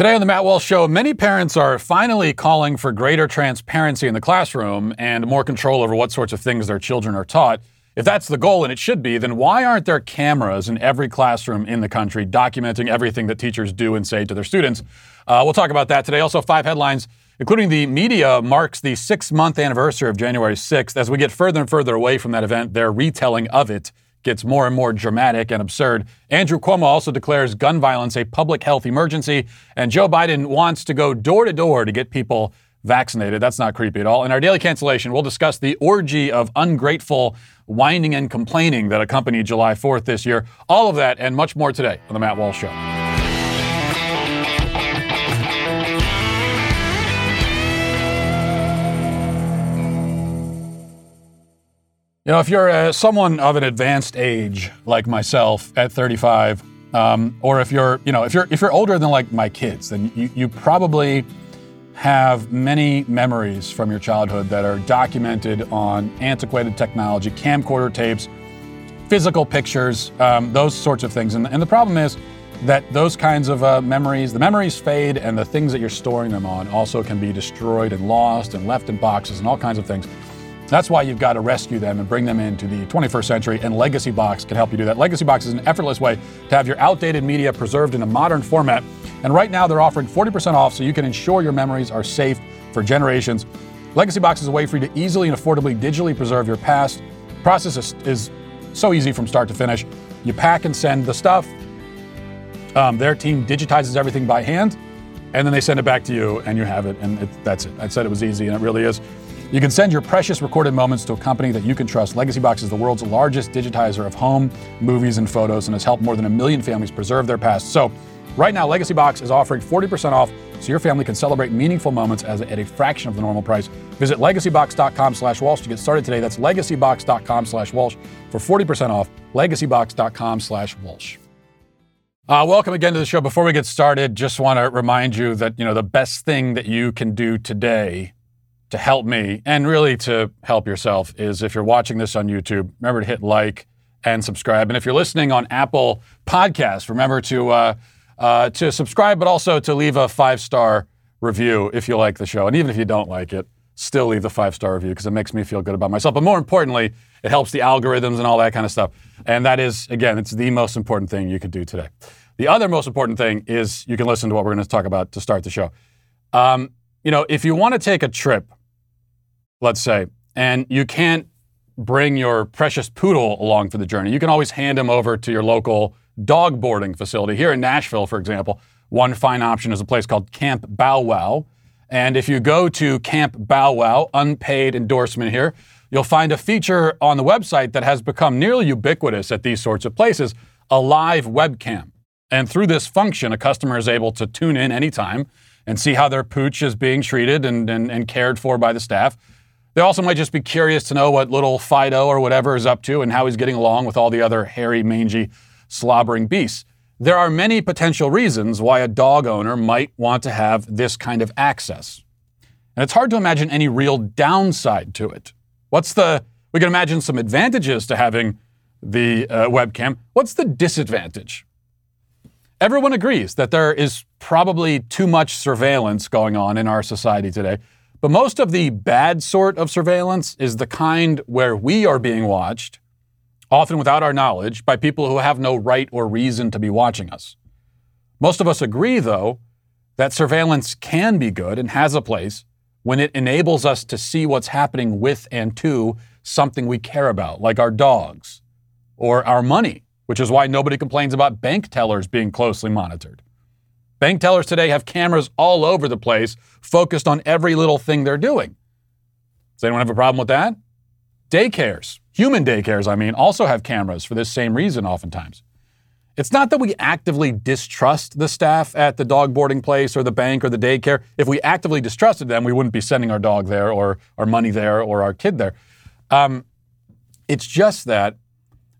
Today on the Matt Walsh Show, many parents are finally calling for greater transparency in the classroom and more control over what sorts of things their children are taught. If that's the goal, and it should be, then why aren't there cameras in every classroom in the country documenting everything that teachers do and say to their students? Uh, we'll talk about that today. Also, five headlines, including the media marks the six month anniversary of January 6th. As we get further and further away from that event, their retelling of it gets more and more dramatic and absurd. Andrew Cuomo also declares gun violence a public health emergency, and Joe Biden wants to go door to door to get people vaccinated. That's not creepy at all. In our daily cancellation, we'll discuss the orgy of ungrateful whining and complaining that accompanied July 4th this year. All of that and much more today on The Matt Walsh Show. You know, if you're uh, someone of an advanced age like myself at 35, um, or if you're, you know, if you're if you're older than like my kids, then you, you probably have many memories from your childhood that are documented on antiquated technology, camcorder tapes, physical pictures, um, those sorts of things. And, and, the problem is that those kinds of uh, memories, the memories fade, and the things that you're storing them on also can be destroyed and lost and left in boxes and all kinds of things. That's why you've got to rescue them and bring them into the 21st century, and Legacy Box can help you do that. Legacy Box is an effortless way to have your outdated media preserved in a modern format. And right now, they're offering 40% off so you can ensure your memories are safe for generations. Legacy Box is a way for you to easily and affordably digitally preserve your past. Process is, is so easy from start to finish. You pack and send the stuff. Um, their team digitizes everything by hand, and then they send it back to you, and you have it, and it, that's it. I said it was easy, and it really is. You can send your precious recorded moments to a company that you can trust. Legacy Box is the world's largest digitizer of home, movies, and photos and has helped more than a million families preserve their past. So, right now, Legacy Box is offering 40% off so your family can celebrate meaningful moments as, at a fraction of the normal price. Visit legacybox.com slash Walsh to get started today. That's legacybox.com slash Walsh for 40% off. Legacybox.com slash Walsh. Uh, welcome again to the show. Before we get started, just want to remind you that you know the best thing that you can do today to help me and really to help yourself is if you're watching this on YouTube, remember to hit like and subscribe. And if you're listening on Apple Podcasts, remember to uh, uh, to subscribe, but also to leave a five star review if you like the show. And even if you don't like it, still leave the five star review because it makes me feel good about myself. But more importantly, it helps the algorithms and all that kind of stuff. And that is, again, it's the most important thing you could do today. The other most important thing is you can listen to what we're going to talk about to start the show. Um, you know, if you want to take a trip let's say, and you can't bring your precious poodle along for the journey, you can always hand him over to your local dog boarding facility. Here in Nashville, for example, one fine option is a place called Camp Bow Wow. And if you go to Camp Bow Wow, unpaid endorsement here, you'll find a feature on the website that has become nearly ubiquitous at these sorts of places a live webcam. And through this function, a customer is able to tune in anytime and see how their pooch is being treated and, and, and cared for by the staff. They also might just be curious to know what little Fido or whatever is up to and how he's getting along with all the other hairy, mangy, slobbering beasts. There are many potential reasons why a dog owner might want to have this kind of access. And it's hard to imagine any real downside to it. What's the, we can imagine some advantages to having the uh, webcam. What's the disadvantage? Everyone agrees that there is probably too much surveillance going on in our society today. But most of the bad sort of surveillance is the kind where we are being watched, often without our knowledge, by people who have no right or reason to be watching us. Most of us agree, though, that surveillance can be good and has a place when it enables us to see what's happening with and to something we care about, like our dogs or our money, which is why nobody complains about bank tellers being closely monitored. Bank tellers today have cameras all over the place focused on every little thing they're doing. Does anyone have a problem with that? Daycares, human daycares, I mean, also have cameras for this same reason oftentimes. It's not that we actively distrust the staff at the dog boarding place or the bank or the daycare. If we actively distrusted them, we wouldn't be sending our dog there or our money there or our kid there. Um, it's just that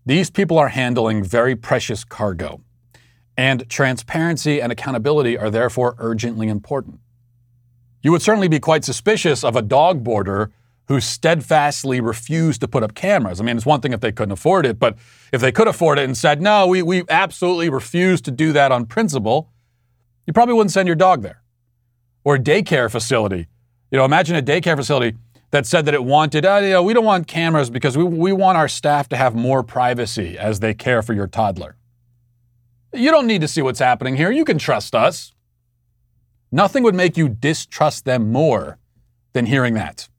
these people are handling very precious cargo and transparency and accountability are therefore urgently important. You would certainly be quite suspicious of a dog boarder who steadfastly refused to put up cameras. I mean, it's one thing if they couldn't afford it, but if they could afford it and said, no, we, we absolutely refuse to do that on principle, You probably wouldn't send your dog there. Or a daycare facility. You know, imagine a daycare facility that said that it wanted, uh, you know, we don't want cameras because we, we want our staff to have more privacy as they care for your toddler. You don't need to see what's happening here. You can trust us. Nothing would make you distrust them more than hearing that.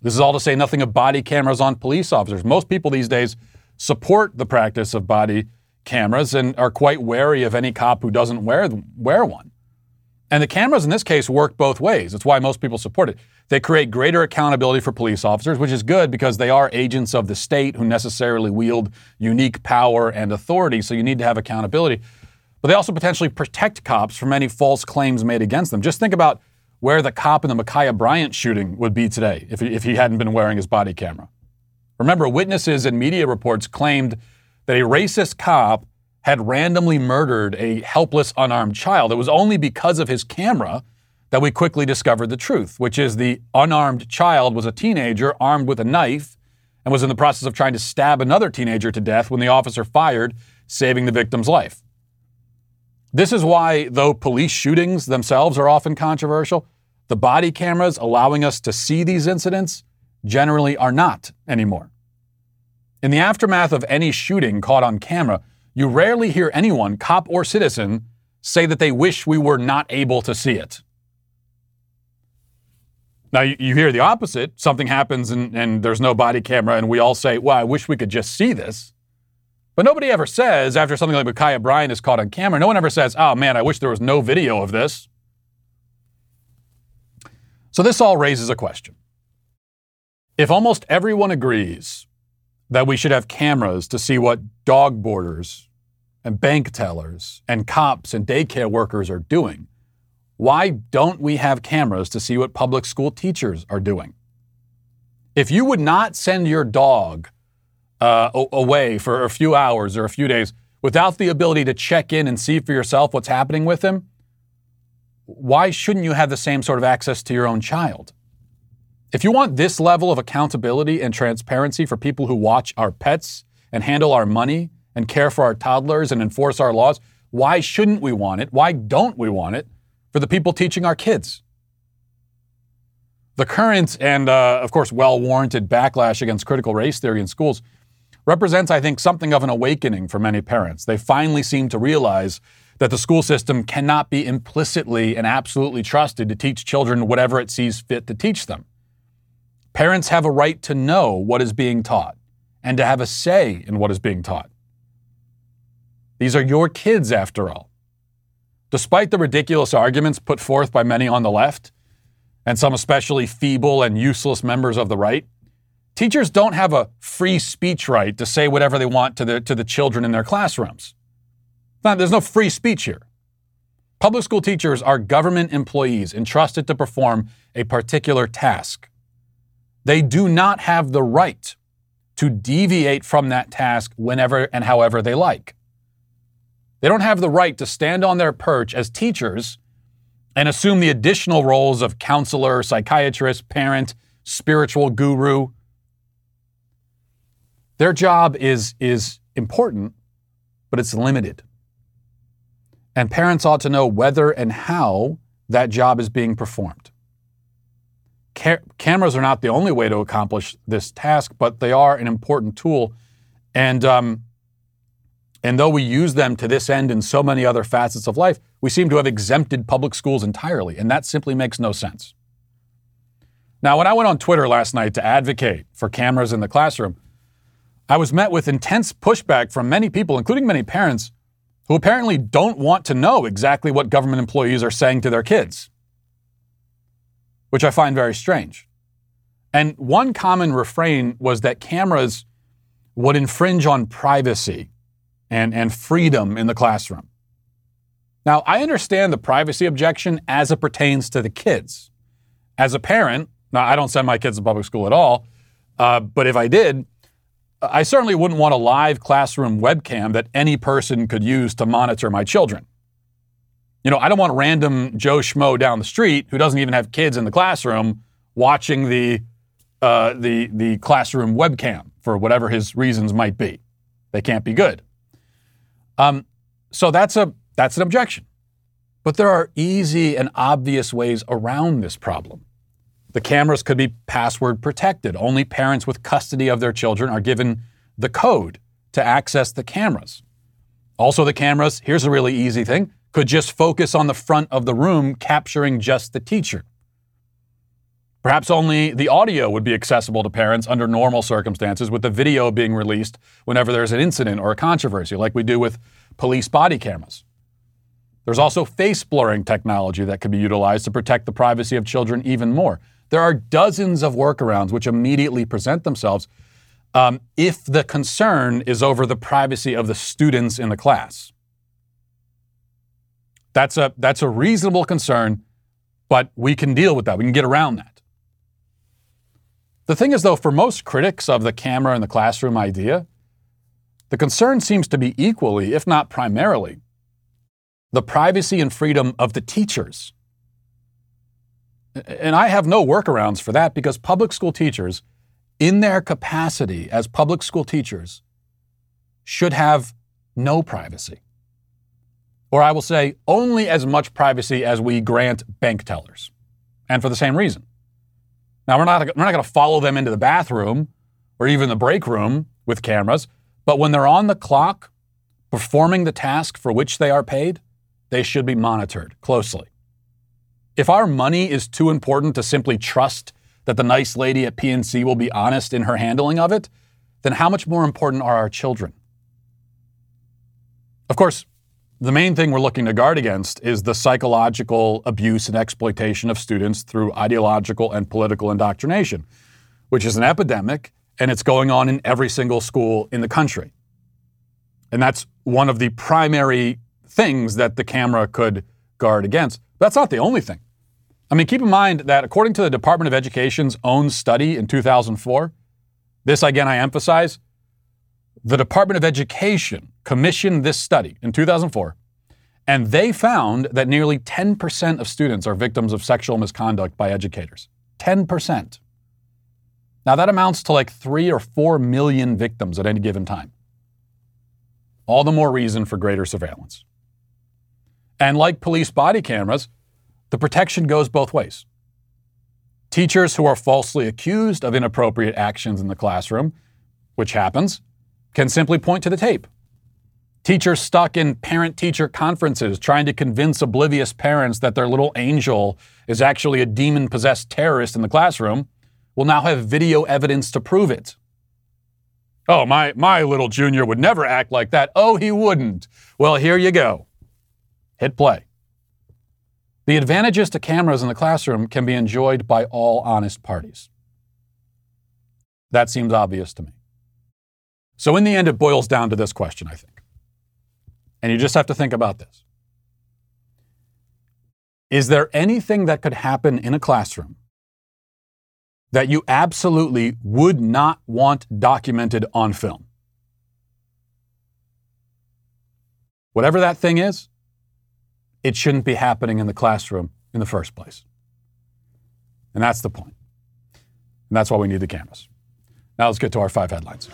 This is all to say nothing of body cameras on police officers. Most people these days support the practice of body cameras and are quite wary of any cop who doesn't wear, wear one. And the cameras in this case work both ways. That's why most people support it. They create greater accountability for police officers, which is good because they are agents of the state who necessarily wield unique power and authority. So you need to have accountability. But they also potentially protect cops from any false claims made against them. Just think about where the cop in the Ma'Khia Bryant shooting would be today if if he hadn't been wearing his body camera. Remember, witnesses and media reports claimed that a racist cop had randomly murdered a helpless, unarmed child. It was only because of his camera that we quickly discovered the truth, which is the unarmed child was a teenager armed with a knife and was in the process of trying to stab another teenager to death when the officer fired, saving the victim's life. This is why, though police shootings themselves are often controversial, the body cameras allowing us to see these incidents generally are not anymore. In the aftermath of any shooting caught on camera, you rarely hear anyone, cop or citizen, say that they wish we were not able to see it. Now, you, you hear the opposite. Something happens and, and there's no body camera, and we all say, Well, I wish we could just see this. But nobody ever says, after something like Ma'Khia Bryant is caught on camera, no one ever says, Oh man, I wish there was no video of this. So this all raises a question. If almost everyone agrees that we should have cameras to see what dog boarders and bank tellers and cops and daycare workers are doing, why don't we have cameras to see what public school teachers are doing? If you would not send your dog uh, away for a few hours or a few days without the ability to check in and see for yourself what's happening with him, why shouldn't you have the same sort of access to your own child? If you want this level of accountability and transparency for people who watch our pets and handle our money and care for our toddlers and enforce our laws, why shouldn't we want it? Why don't we want it for the people teaching our kids? The current and, uh, of course, well warranted backlash against critical race theory in schools represents, I think, something of an awakening for many parents. They finally seem to realize that the school system cannot be implicitly and absolutely trusted to teach children whatever it sees fit to teach them. Parents have a right to know what is being taught and to have a say in what is being taught. These are your kids, after all. Despite the ridiculous arguments put forth by many on the left, and some especially feeble and useless members of the right, teachers don't have a free speech right to say whatever they want to the, to the children in their classrooms. Not, there's no free speech here. Public school teachers are government employees entrusted to perform a particular task. They do not have the right to deviate from that task whenever and however they like. They don't have the right to stand on their perch as teachers and assume the additional roles of counselor, psychiatrist, parent, spiritual guru. Their job is, is important, but it's limited. And parents ought to know whether and how that job is being performed. Ca- cameras are not the only way to accomplish this task, but they are an important tool. And, um, and though we use them to this end in so many other facets of life, we seem to have exempted public schools entirely, and that simply makes no sense. Now, when I went on Twitter last night to advocate for cameras in the classroom, I was met with intense pushback from many people, including many parents, who apparently don't want to know exactly what government employees are saying to their kids, which I find very strange. And one common refrain was that cameras would infringe on privacy and, and freedom in the classroom. Now, I understand the privacy objection as it pertains to the kids. As a parent, now I don't send my kids to public school at all, uh, but if I did, I certainly wouldn't want a live classroom webcam that any person could use to monitor my children. You know, I don't want random Joe Schmo down the street who doesn't even have kids in the classroom watching the uh, the the classroom webcam for whatever his reasons might be. They can't be good. Um, so that's a that's an objection. But there are easy and obvious ways around this problem. The cameras could be password protected. Only parents with custody of their children are given the code to access the cameras. Also, the cameras, here's a really easy thing, could just focus on the front of the room, capturing just the teacher. Perhaps only the audio would be accessible to parents under normal circumstances, with the video being released whenever there's an incident or a controversy, like we do with police body cameras. There's also face blurring technology that could be utilized to protect the privacy of children even more. There are dozens of workarounds which immediately present themselves um, if the concern is over the privacy of the students in the class. That's a, that's a reasonable concern, but we can deal with that. We can get around that. The thing is, though, for most critics of the camera in the classroom idea, the concern seems to be equally, if not primarily, the privacy and freedom of the teachers. And I have no workarounds for that because public school teachers, in their capacity as public school teachers, should have no privacy. Or I will say, only as much privacy as we grant bank tellers. And for the same reason. Now, we're not, we're not going to follow them into the bathroom or even the break room with cameras, but when they're on the clock performing the task for which they are paid, they should be monitored closely. If our money is too important to simply trust that the nice lady at PNC will be honest in her handling of it, then how much more important are our children? Of course, the main thing we're looking to guard against is the psychological abuse and exploitation of students through ideological and political indoctrination, which is an epidemic and it's going on in every single school in the country. And that's one of the primary things that the camera could guard against. But that's not the only thing. I mean, keep in mind that according to the Department of Education's own study in 2004, this again I emphasize, the Department of Education commissioned this study in 2004, and they found that nearly 10% of students are victims of sexual misconduct by educators. 10%. Now, that amounts to like three or four million victims at any given time. All the more reason for greater surveillance. And like police body cameras, the protection goes both ways. Teachers who are falsely accused of inappropriate actions in the classroom, which happens, can simply point to the tape. Teachers stuck in parent teacher conferences trying to convince oblivious parents that their little angel is actually a demon possessed terrorist in the classroom will now have video evidence to prove it. Oh, my, my little junior would never act like that. Oh, he wouldn't. Well, here you go. Hit play. The advantages to cameras in the classroom can be enjoyed by all honest parties. That seems obvious to me. So, in the end, it boils down to this question, I think. And you just have to think about this. Is there anything that could happen in a classroom that you absolutely would not want documented on film. Whatever that thing is, it shouldn't be happening in the classroom in the first place. And that's the point. And that's why we need the cameras. Now let's get to our five headlines.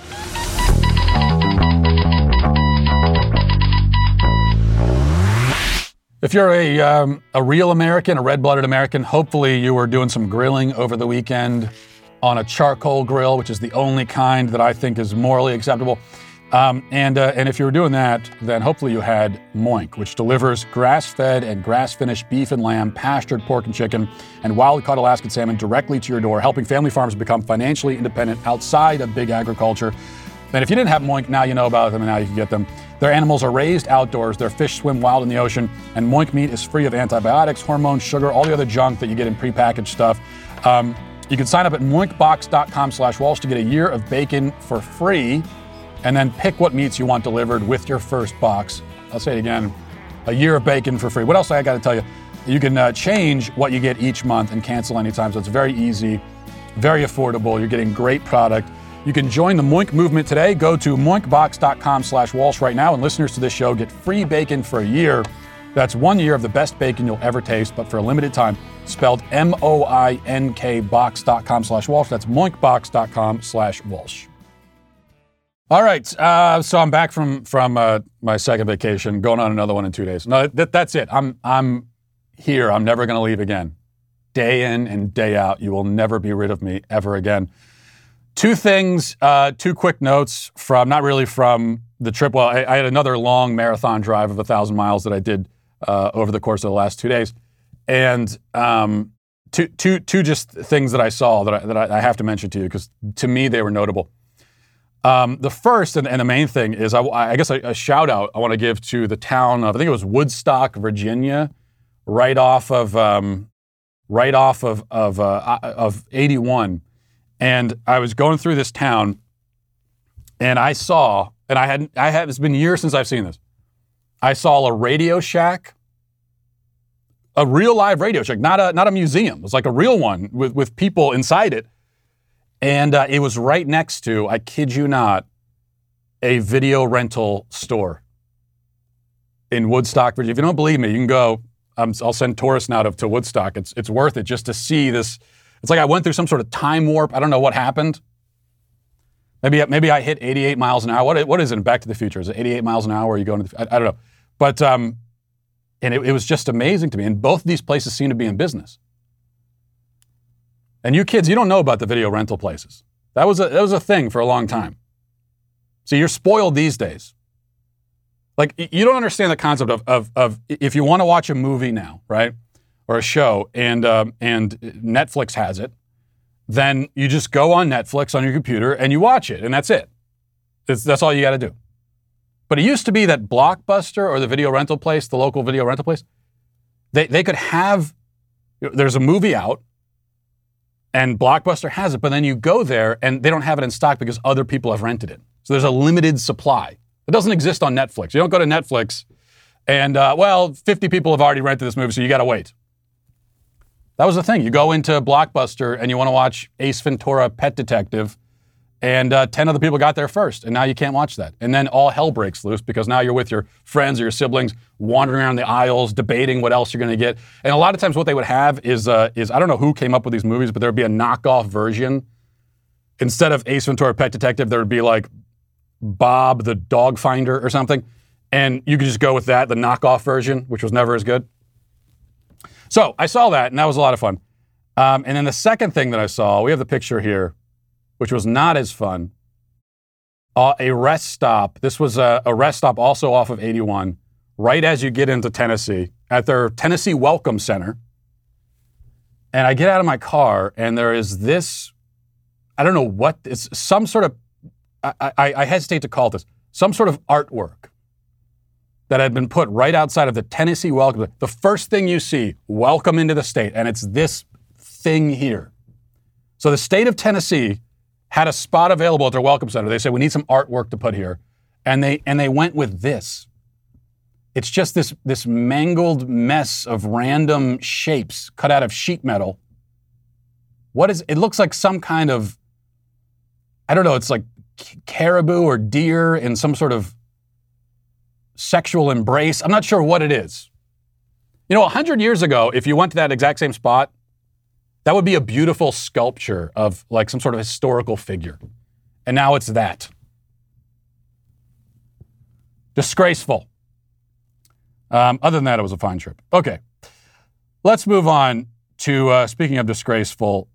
If you're a, um, a real American, a red blooded American, hopefully you were doing some grilling over the weekend on a charcoal grill, which is the only kind that I think is morally acceptable. Um, and, uh, and if you were doing that, then hopefully you had Moink, which delivers grass fed and grass finished beef and lamb, pastured pork and chicken, and wild caught Alaskan salmon directly to your door, helping family farms become financially independent outside of big agriculture. And if you didn't have Moink, now you know about them and now you can get them. Their animals are raised outdoors, their fish swim wild in the ocean, and Moink meat is free of antibiotics, hormones, sugar, all the other junk that you get in prepackaged stuff. Um, you can sign up at moinkbox.com slash Walsh to get a year of bacon for free, and then pick what meats you want delivered with your first box. I'll say it again, a year of bacon for free. What else I got to tell you? You can uh, change what you get each month and cancel anytime, so it's very easy, very affordable. You're getting great product. You can join the Moink movement today. Go to moinkbox.com slash Walsh right now, and listeners to this show get free bacon for a year. That's one year of the best bacon you'll ever taste, but for a limited time. Spelled M-O-I-N-K box.com slash Walsh. That's moinkbox.com slash Walsh. All right, uh, so I'm back from from uh, my second vacation, going on another one in two days. No, that, that's it. I'm I'm here. I'm never going to leave again. Day in and day out, you will never be rid of me ever again. Two things, uh, two quick notes from not really from the trip. Well, I, I had another long marathon drive of a thousand miles that I did uh, over the course of the last two days, and um, two, two, two just things that I saw that I, that I have to mention to you because to me they were notable. Um, the first and, and, the main thing is, I, I guess, a, a, shout out I want to give to the town of I think it was Woodstock, Virginia, right off of um, right off of of, uh, of 81, and I was going through this town, and I saw, and I hadn't, I have, it's been years since I've seen this. I saw a Radio Shack, a real live Radio Shack, not a not a museum. It was like a real one with with people inside it and uh, it was right next to, I kid you not, a video rental store in Woodstock, Virginia. If you don't believe me, you can go. Um, I'll send tourists now to, to Woodstock. It's, it's worth it just to see this. It's like I went through some sort of time warp. I don't know what happened. Maybe, maybe I hit 88 miles an hour. What, what is it Back to the Future? Is it 88 miles an hour? Are you going to the, I, I don't know. But, um, and it, it was just amazing to me. And both of these places seem to be in business. And you kids, you don't know about the video rental places. That was a, that was a thing for a long time. See, you're spoiled these days. Like, you don't understand the concept of, of, of if you want to watch a movie now, right? Or a show, and, um, and Netflix has it, then you just go on Netflix on your computer and you watch it, and that's it. That's all you got to do. But it used to be that Blockbuster or the video rental place, the local video rental place, they, they could have, there's a movie out, and Blockbuster has it, but then you go there and they don't have it in stock because other people have rented it. So there's a limited supply. It doesn't exist on Netflix. You don't go to Netflix and, uh, well, 50 people have already rented this movie, so you got to wait. That was the thing. You go into Blockbuster and you want to watch Ace Ventura Pet Detective, and uh, 10 other people got there first, and now you can't watch that. And then all hell breaks loose because now you're with your friends or your siblings wandering around the aisles, debating what else you're going to get. And a lot of times, what they would have is, uh, is I don't know who came up with these movies, but there would be a knockoff version. Instead of Ace Ventura Pet Detective, there would be like Bob the Dog Finder or something. And you could just go with that, the knockoff version, which was never as good. So I saw that, and that was a lot of fun. Um, and then the second thing that I saw, we have the picture here which was not as fun. Uh, a rest stop. This was a, a rest stop also off of 81, right as you get into Tennessee at their Tennessee Welcome Center. And I get out of my car, and there is this I don't know what, it's some sort of, I, I, I hesitate to call this, some sort of artwork that had been put right outside of the Tennessee Welcome. The first thing you see, welcome into the state, and it's this thing here. So the state of Tennessee had a spot available at their welcome center. They said, we need some artwork to put here. And they, and they went with this. It's just this, this mangled mess of random shapes cut out of sheet metal. What is it? looks like some kind of, I don't know, it's like caribou or deer in some sort of sexual embrace. I'm not sure what it is. You know, 100 years ago, if you went to that exact same spot, that would be a beautiful sculpture of like some sort of historical figure. And now it's that. Disgraceful. Um, other than that, it was a fine trip. Okay. Let's move on to uh, speaking of disgraceful.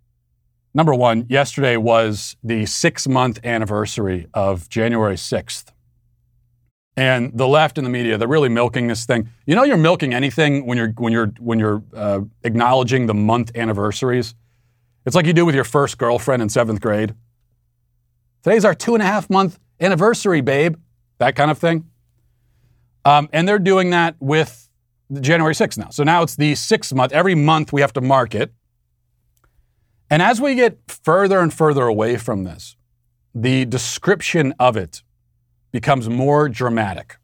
Number one, yesterday was the six month anniversary of January 6th. And the left and the media, they're really milking this thing. You know, you're milking anything when you're when you're when you're uh, acknowledging the month anniversaries. It's like you do with your first girlfriend in seventh grade. Today's our two and a half month anniversary, babe. That kind of thing. Um, and they're doing that with January 6th now. So now it's the sixth month. Every month we have to mark it. And as we get further and further away from this, the description of it becomes more dramatic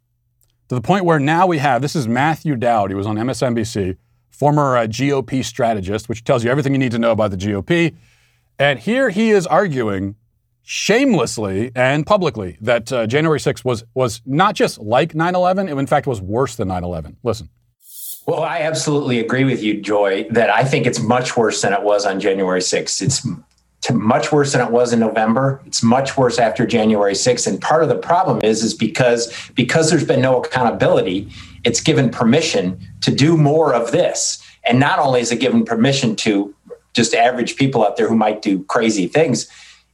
to the point where now we have this is Matthew Dowd. He was on MSNBC, former uh, GOP strategist, which tells you everything you need to know about the GOP. And here he is arguing shamelessly and publicly that uh, January 6th was, was not just like 9 11, it in fact was worse than 9 11. Listen. Well, I absolutely agree with you, Joy, that I think it's much worse than it was on January 6th. It's much worse than it was in November. It's much worse after January 6th. And part of the problem is, is because because there's been no accountability, it's given permission to do more of this. And not only is it given permission to just average people out there who might do crazy things,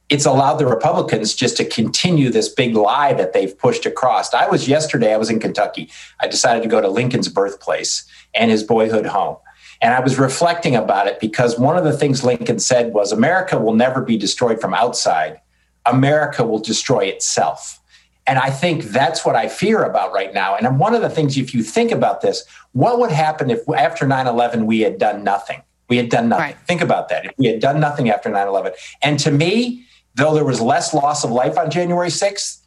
it's allowed the Republicans just to continue this big lie that they've pushed across. I was yesterday, I was in Kentucky. I decided to go to Lincoln's birthplace and his boyhood home. And I was reflecting about it because one of the things Lincoln said was America will never be destroyed from outside, America will destroy itself. And I think that's what I fear about right now. And one of the things, if you think about this, what would happen if after 9 11 we had done nothing? We had done nothing. Right. Think about that. If we had done nothing after 9 11. And to me, though there was less loss of life on January 6th,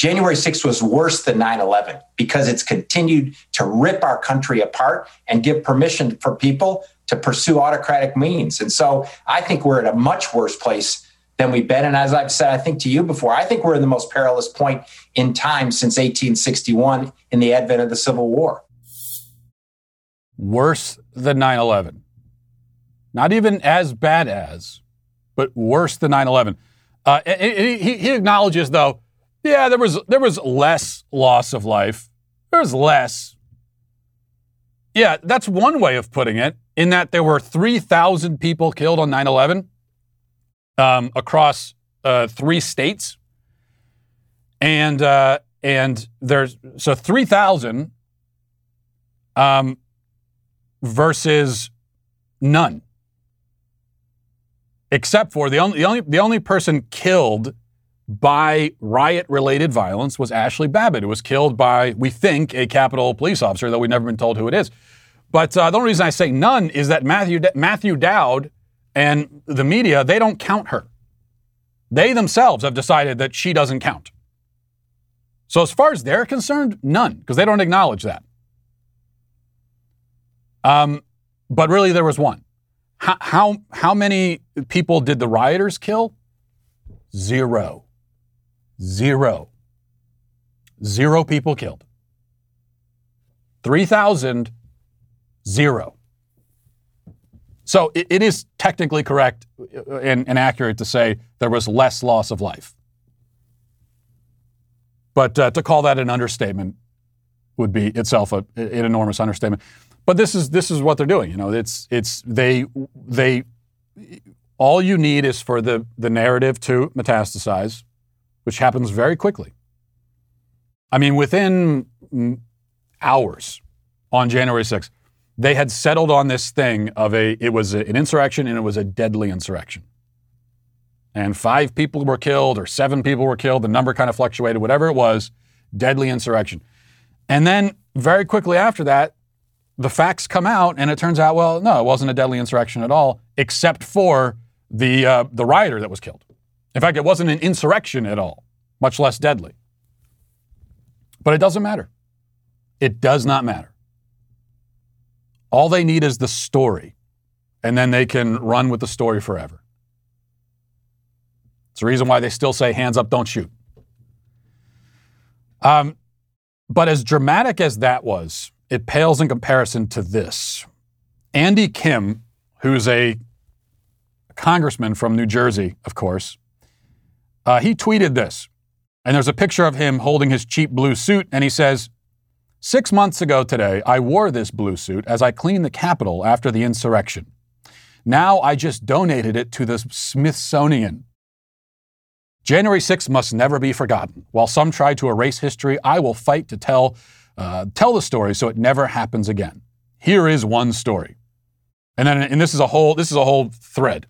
January 6th was worse than 9 11 because it's continued to rip our country apart and give permission for people to pursue autocratic means. And so I think we're at a much worse place than we've been. And as I've said, I think to you before, I think we're in the most perilous point in time since 1861 in the advent of the Civil War. Worse than 9 11. Not even as bad as, but worse than 9 11. Uh, he, he acknowledges, though, yeah, there was there was less loss of life. There was less. Yeah, that's one way of putting it. In that there were three thousand people killed on 9/11 um, across uh, three states, and uh, and there's so three thousand um, versus none except for the only, the only, the only person killed by riot related violence was Ashley Babbitt, who was killed by, we think, a Capitol police officer, though we've never been told who it is. But uh, the only reason I say none is that Matthew, Matthew Dowd and the media, they don't count her. They themselves have decided that she doesn't count. So, as far as they're concerned, none, because they don't acknowledge that. Um, but really, there was one. How, how, how many people did the rioters kill? Zero. Zero. Zero people killed. 3,000, zero. So it, it is technically correct and, and, accurate to say there was less loss of life. But uh, to call that an understatement would be itself a, an enormous understatement. But this is this is what they're doing. You know, it's it's they they all you need is for the the narrative to metastasize, which happens very quickly. I mean, within hours on January 6th, they had settled on this thing of a it was an insurrection and it was a deadly insurrection. And five people were killed or seven people were killed. The number kind of fluctuated, whatever it was, deadly insurrection. And then very quickly after that, the facts come out, and it turns out, well, no, it wasn't a deadly insurrection at all, except for the uh, the rioter that was killed. In fact, it wasn't an insurrection at all, much less deadly. But it doesn't matter. It does not matter. All they need is the story, and then they can run with the story forever. It's the reason why they still say hands up, don't shoot. Um, but as dramatic as that was, it pales in comparison to this. Andy Kim, who's a congressman from New Jersey, of course, uh, he tweeted this. And there's a picture of him holding his cheap blue suit, and he says, Six months ago today, I wore this blue suit as I cleaned the Capitol after the insurrection. Now I just donated it to the Smithsonian. January 6th must never be forgotten. While some try to erase history, I will fight to tell uh, tell the story so it never happens again. Here is one story. And then, and this is a whole, this is a whole thread.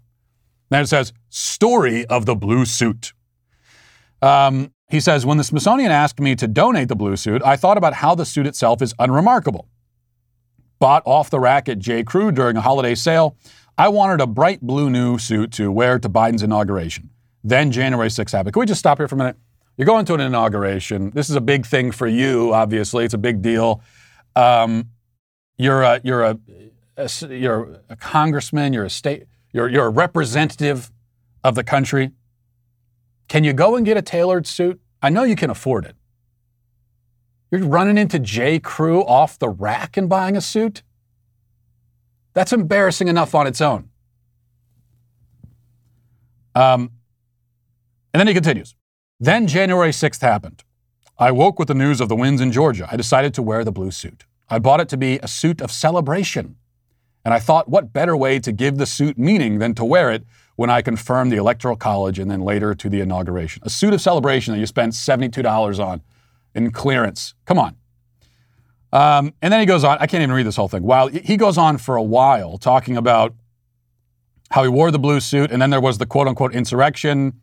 Then it says, story of the blue suit. Um, he says, when the Smithsonian asked me to donate the blue suit, I thought about how the suit itself is unremarkable. Bought off the rack at J. Crew during a holiday sale, I wanted a bright blue new suit to wear to Biden's inauguration. Then January 6th happened. Can we just stop here for a minute? You're going to an inauguration. This is a big thing for you, obviously. It's a big deal. Um, you're a, you're a, a, you're a congressman. You're a state. You're, you're a representative of the country. Can you go and get a tailored suit? I know you can afford it. You're running into J. Crew off the rack and buying a suit? That's embarrassing enough on its own. Um, and then he continues. Then January 6th happened. I woke with the news of the winds in Georgia. I decided to wear the blue suit. I bought it to be a suit of celebration. And I thought, what better way to give the suit meaning than to wear it when I confirmed the Electoral College and then later to the inauguration? A suit of celebration that you spent $72 on in clearance. Come on. Um, and then he goes on, I can't even read this whole thing. While he goes on for a while talking about how he wore the blue suit, and then there was the quote unquote insurrection.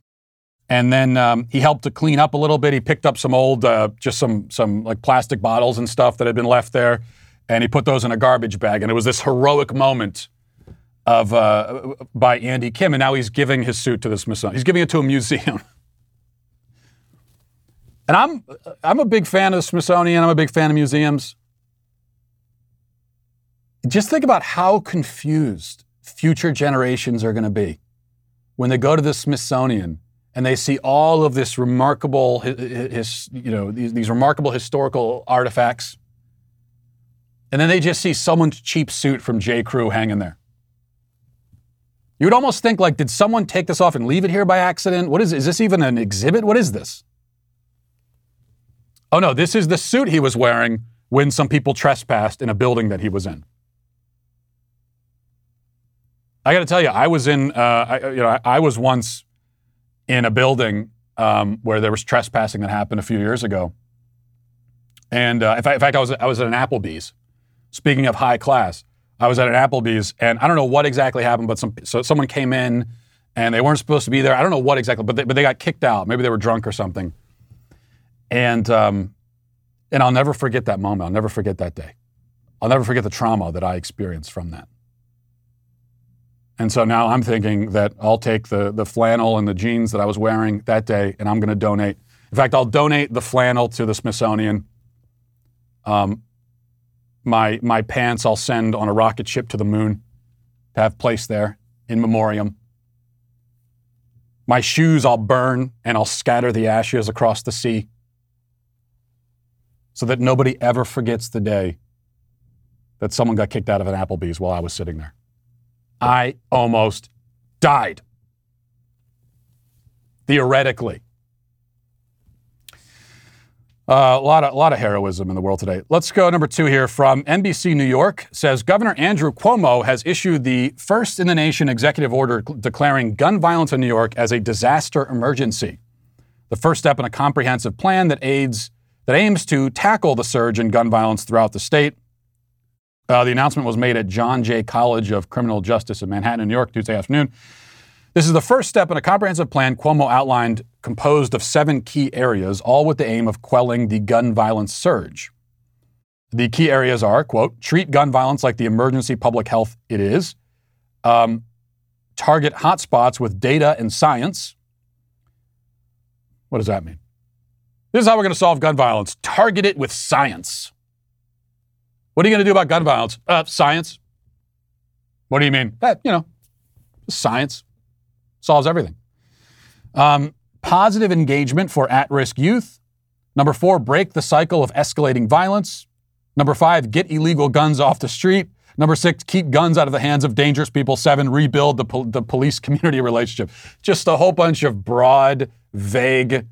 And then um, he helped to clean up a little bit. He picked up some old, uh, just some some like plastic bottles and stuff that had been left there, and he put those in a garbage bag. And it was this heroic moment of uh, by Andy Kim. And now he's giving his suit to the Smithsonian. He's giving it to a museum. and I'm I'm a big fan of the Smithsonian. I'm a big fan of museums. Just think about how confused future generations are going to be when they go to the Smithsonian and they see all of this remarkable, his, you know, these, these remarkable historical artifacts, and then they just see someone's cheap suit from J. Crew hanging there. You would almost think, like, did someone take this off and leave it here by accident? What is is this even an exhibit? What is this? Oh no, this is the suit he was wearing when some people trespassed in a building that he was in. I got to tell you, I was in, uh, I, you know, I, I, was once in a building um, where there was trespassing that happened a few years ago, and uh, in, fact, in fact, I was I was at an Applebee's. Speaking of high class, I was at an Applebee's, and I don't know what exactly happened, but some so someone came in, and they weren't supposed to be there. I don't know what exactly, but they, but they got kicked out. Maybe they were drunk or something, and um, and I'll never forget that moment. I'll never forget that day. I'll never forget the trauma that I experienced from that. And so now I'm thinking that I'll take the, the flannel and the jeans that I was wearing that day and I'm going to donate. In fact, I'll donate the flannel to the Smithsonian. Um, my, my pants I'll send on a rocket ship to the moon to have placed there in memoriam. My shoes I'll burn and I'll scatter the ashes across the sea so that nobody ever forgets the day that someone got kicked out of an Applebee's while I was sitting there. I almost died. Theoretically. Uh, a lot of lot of heroism in the world today. Let's go number two here from NBC New York says Governor Andrew Cuomo has issued the first in the nation executive order declaring gun violence in New York as a disaster emergency. The first step in a comprehensive plan that aids that aims to tackle the surge in gun violence throughout the state. Uh, the announcement was made at John Jay College of Criminal Justice in Manhattan, New York, Tuesday afternoon. This is the first step in a comprehensive plan Cuomo outlined composed of seven key areas, all with the aim of quelling the gun violence surge. The key areas are, quote, treat gun violence like the emergency public health it is, um, target hotspots with data and science. What does that mean? This is how we're going to solve gun violence target it with science. What are you going to do about gun violence? Uh, science. What do you mean? That, you know, science solves everything. Um, positive engagement for at risk youth. Number four, break the cycle of escalating violence. Number five, get illegal guns off the street. Number six, keep guns out of the hands of dangerous people. Seven, rebuild the, the police community relationship. Just a whole bunch of broad, vague.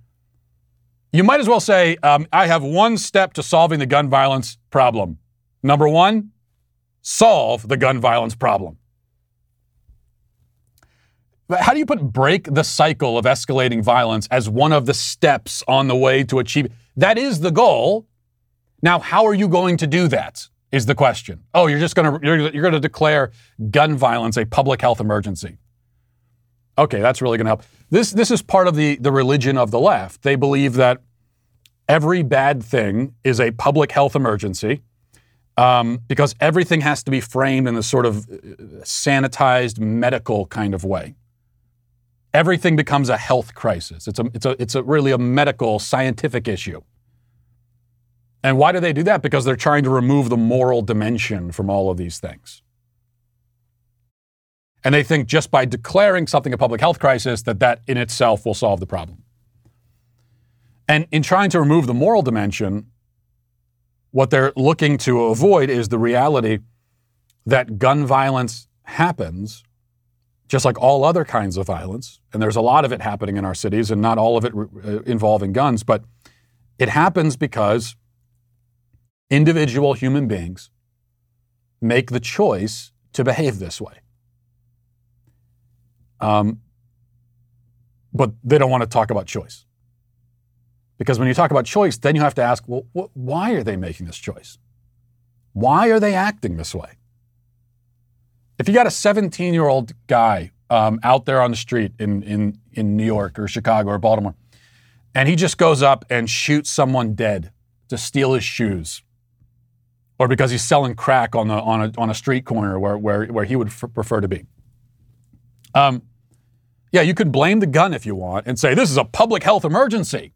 You might as well say, um, I have one step to solving the gun violence problem. Number one, solve the gun violence problem. How do you put break the cycle of escalating violence as one of the steps on the way to achieve? That is the goal. Now, how are you going to do that? Is the question. Oh, you're just going to you're, you're going to declare gun violence a public health emergency. Okay, that's really going to help. This this is part of the the religion of the left. They believe that every bad thing is a public health emergency um, because everything has to be framed in a sort of uh, sanitized medical kind of way. Everything becomes a health crisis. It's a, it's a, it's a really a medical, scientific issue. And why do they do that? Because they're trying to remove the moral dimension from all of these things. And they think just by declaring something a public health crisis, that that in itself will solve the problem. And in trying to remove the moral dimension, what they're looking to avoid is the reality that gun violence happens just like all other kinds of violence, and there's a lot of it happening in our cities, and not all of it uh, involving guns, but it happens because individual human beings make the choice to behave this way. Um, but they don't want to talk about choice. Because when you talk about choice, then you have to ask, well, wh- why are they making this choice? Why are they acting this way? If you got a 17 year old guy um, out there on the street in, in, in New York or Chicago or Baltimore, and he just goes up and shoots someone dead to steal his shoes, or because he's selling crack on, the, on, a, on a street corner where, where, where he would f- prefer to be. Um, yeah, you can blame the gun if you want and say this is a public health emergency.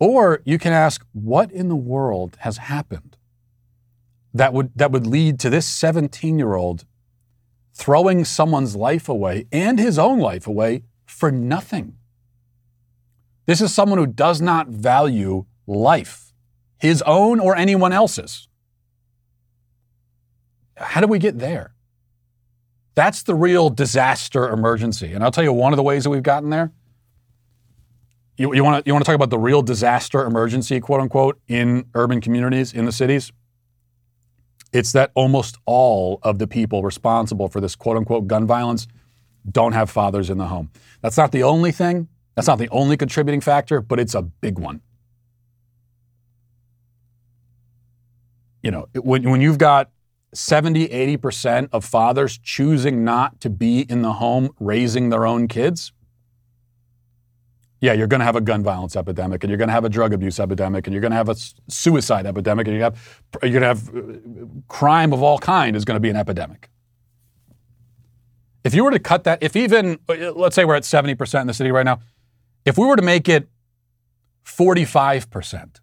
Or you can ask, what in the world has happened that would, that would lead to this 17 year old throwing someone's life away and his own life away for nothing? This is someone who does not value life, his own or anyone else's. How do we get there? That's the real disaster emergency. And I'll tell you one of the ways that we've gotten there. You, you want to you want to talk about the real disaster emergency, quote unquote, in urban communities in the cities? It's that almost all of the people responsible for this quote unquote gun violence don't have fathers in the home. That's not the only thing. That's not the only contributing factor, but it's a big one. You know, when, when you've got 70, 80% of fathers choosing not to be in the home raising their own kids, yeah, you're going to have a gun violence epidemic, and you're going to have a drug abuse epidemic, and you're going to have a suicide epidemic, and you have you're going to have uh, crime of all kind is going to be an epidemic. If you were to cut that, if even uh, let's say we're at 70% in the city right now, if we were to make it 45%,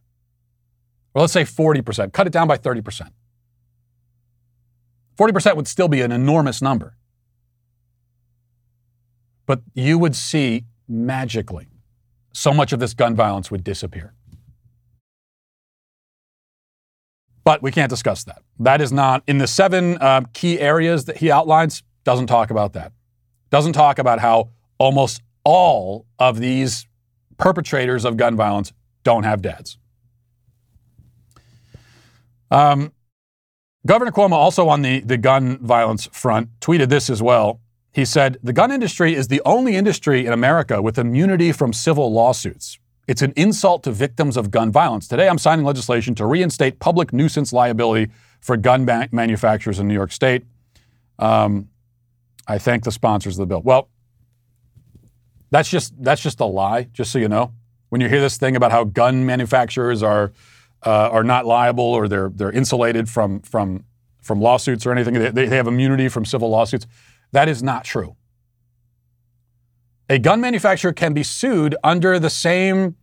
or let's say 40%, cut it down by 30%. 40% would still be an enormous number. But you would see magically so much of this gun violence would disappear. But we can't discuss that. That is not in the seven uh, key areas that he outlines, doesn't talk about that. Doesn't talk about how almost all of these perpetrators of gun violence don't have dads. Um, Governor Cuomo, also on the, the gun violence front, tweeted this as well. He said, The gun industry is the only industry in America with immunity from civil lawsuits. It's an insult to victims of gun violence. Today, I'm signing legislation to reinstate public nuisance liability for gun ma- manufacturers in New York State. Um, I thank the sponsors of the bill. Well, that's just that's just a lie. Just so you know, when you hear this thing about how gun manufacturers are uh, are not liable or they're they're insulated from from from lawsuits or anything. They, they have immunity from civil lawsuits. That is not true. A gun manufacturer can be sued under the same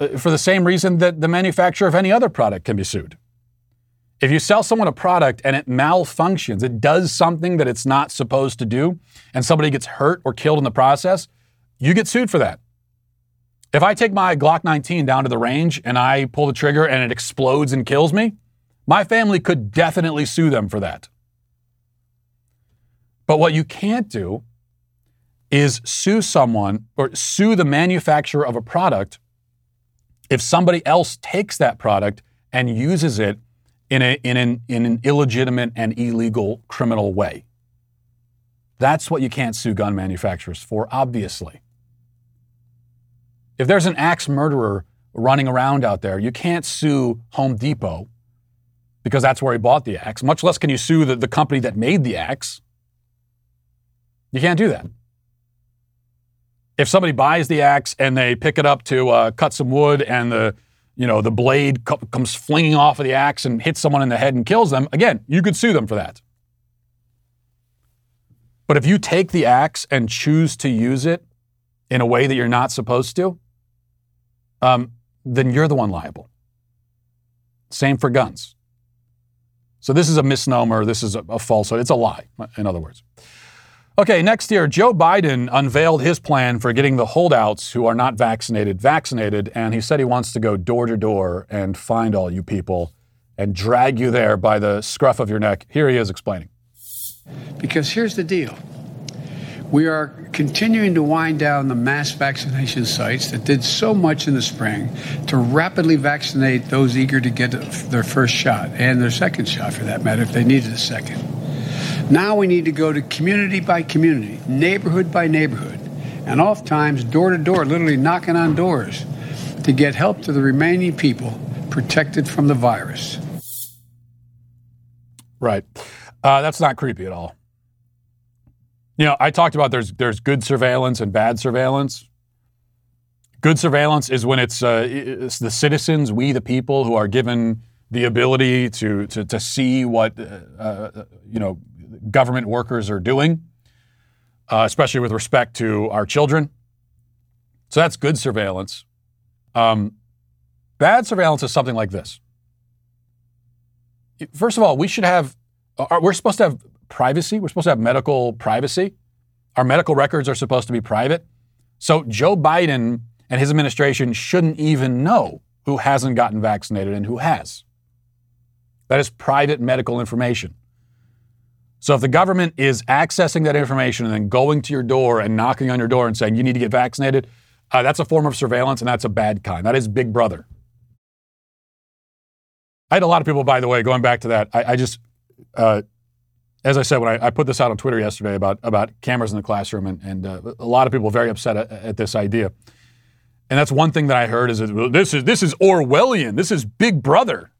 uh, for the same reason that the manufacturer of any other product can be sued. If you sell someone a product and it malfunctions, it does something that it's not supposed to do, and somebody gets hurt or killed in the process, you get sued for that. If I take my Glock 19 down to the range and I pull the trigger and it explodes and kills me, my family could definitely sue them for that. But what you can't do is sue someone or sue the manufacturer of a product if somebody else takes that product and uses it in, a, in, an, in an illegitimate and illegal criminal way. That's what you can't sue gun manufacturers for, obviously. If there's an axe murderer running around out there, you can't sue Home Depot because that's where he bought the axe. Much less can you sue the, the company that made the axe. You can't do that. If somebody buys the axe and they pick it up to uh, cut some wood and the you know the blade co- comes flinging off of the axe and hits someone in the head and kills them, again, you could sue them for that. But if you take the axe and choose to use it in a way that you're not supposed to, um, then you're the one liable. Same for guns. So this is a misnomer. This is a, a falsehood. It's a lie, in other words. Okay, next year, Joe Biden unveiled his plan for getting the holdouts who are not vaccinated vaccinated, and he said he wants to go door to door and find all you people and drag you there by the scruff of your neck. Here he is explaining. Because here's the deal we are continuing to wind down the mass vaccination sites that did so much in the spring to rapidly vaccinate those eager to get their first shot and their second shot, for that matter, if they needed a second. Now we need to go to community by community, neighborhood by neighborhood, and oftentimes door to door, literally knocking on doors to get help to the remaining people protected from the virus. Right. Uh, that's not creepy at all. You know, I talked about there's there's good surveillance and bad surveillance. Good surveillance is when it's, uh, it's the citizens, we the people, who are given the ability to to, to see what uh, uh you know government workers are doing, uh, especially with respect to our children. So that's good surveillance. Um, bad surveillance is something like this. First of all, we should have. Uh, we're supposed to have privacy. We're supposed to have medical privacy. Our medical records are supposed to be private. So Joe Biden and his administration shouldn't even know who hasn't gotten vaccinated and who has. That is private medical information. So if the government is accessing that information and then going to your door and knocking on your door and saying you need to get vaccinated, uh, that's a form of surveillance and that's a bad kind. That is Big Brother. I had a lot of people, by the way, going back to that. I, I just, uh, as I said, when I, I, put this out on Twitter yesterday about, about cameras in the classroom, and, and uh, a lot of people very upset at, at, this idea. And that's one thing that I heard is that this is this is Orwellian. This is Big Brother.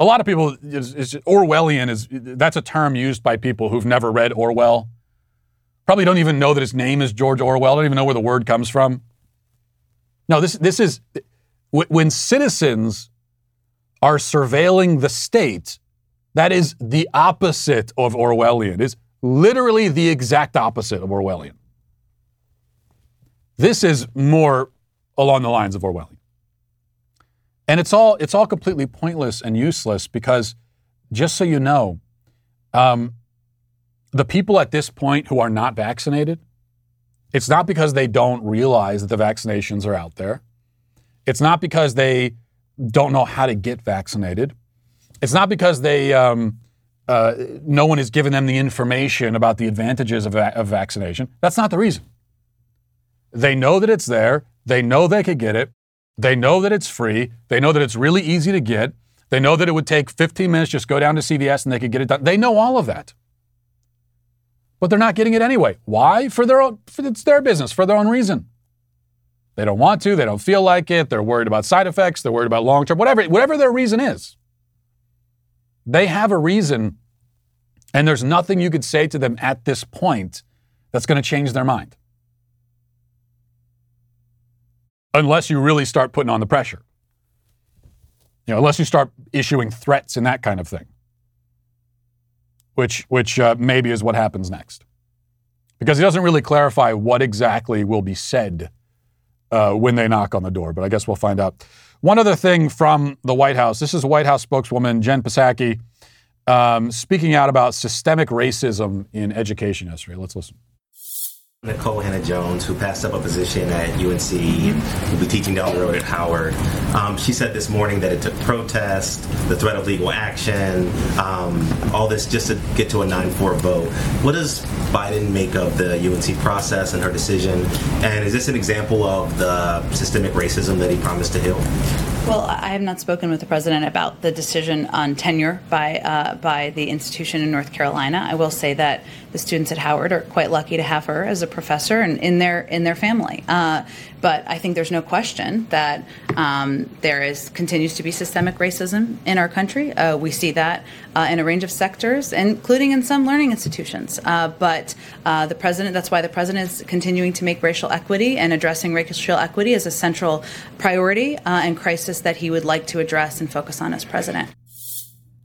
A lot of people is, is Orwellian is that's a term used by people who've never read Orwell. Probably don't even know that his name is George Orwell. Don't even know where the word comes from. No, this this is when citizens are surveilling the state that is the opposite of Orwellian. It's literally the exact opposite of Orwellian. This is more along the lines of Orwellian. And it's all it's all completely pointless and useless because just so you know, um, the people at this point who are not vaccinated, it's not because they don't realize that the vaccinations are out there. It's not because they don't know how to get vaccinated. It's not because they um, uh, no one has given them the information about the advantages of, of vaccination. That's not the reason. They know that it's there. They know they could get it. They know that it's free. They know that it's really easy to get. They know that it would take 15 minutes just go down to CVS and they could get it done. They know all of that. But they're not getting it anyway. Why? For their own, for, it's their business, for their own reason. They don't want to, they don't feel like it, they're worried about side effects, they're worried about long term, whatever, whatever their reason is. They have a reason, and there's nothing you could say to them at this point that's going to change their mind. Unless you really start putting on the pressure. You know, unless you start issuing threats and that kind of thing, which, which uh, maybe is what happens next. Because he doesn't really clarify what exactly will be said uh, when they knock on the door, but I guess we'll find out. One other thing from the White House this is White House spokeswoman Jen Psaki um, speaking out about systemic racism in education yesterday. Let's listen. Nikole Hannah-Jones, who passed up a position at UNC, will be teaching down the road at Howard. Um, she said this morning that it took protest, the threat of legal action, um, all this just to get to a 9-4 vote. What does Biden make of the UNC process and her decision? And is this an example of the systemic racism that he promised to heal? Well, I have not spoken with the president about the decision on tenure by uh, by the institution in North Carolina. I will say that the students at Howard are quite lucky to have her as a professor and in their in their family. Uh, but I think there's no question that um, there is continues to be systemic racism in our country. Uh, we see that uh, in a range of sectors, including in some learning institutions. Uh, but uh, the president, that's why the president is continuing to make racial equity and addressing racial equity as a central priority uh, and crisis that he would like to address and focus on as president.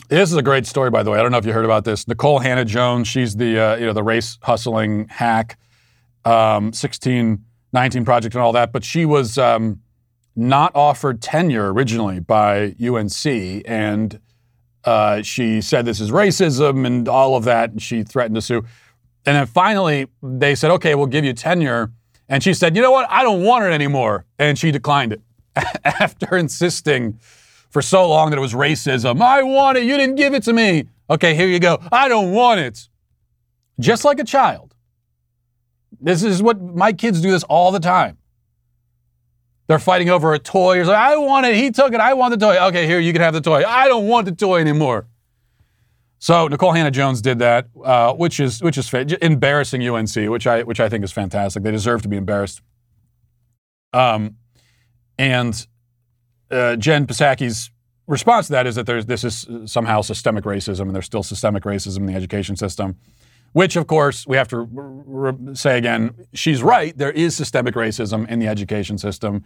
This is a great story, by the way. I don't know if you heard about this. Nikole Hannah-Jones, she's the uh, you know the race hustling hack, um, 16 19 project and all that, but she was um, not offered tenure originally by UNC, and uh, she said this is racism and all of that, and she threatened to sue. And then finally, they said, okay, we'll give you tenure. And she said, you know what? I don't want it anymore. And she declined it after insisting for so long that it was racism. I want it. You didn't give it to me. Okay, here you go. I don't want it. just like a child. This is what my kids do this all the time. They're fighting over a toy. Like, I want it. He took it. I want the toy. Okay, here, you can have the toy. I don't want the toy anymore. So Nikole Hannah-Jones did that, uh, which is which is embarrassing UNC, which I which I think is fantastic. They deserve to be embarrassed. Um, and uh, Jen Psaki's response to that is that there's this is somehow systemic racism, and there's still systemic racism in the education system. Which, of course, we have to say again, she's right. There is systemic racism in the education system.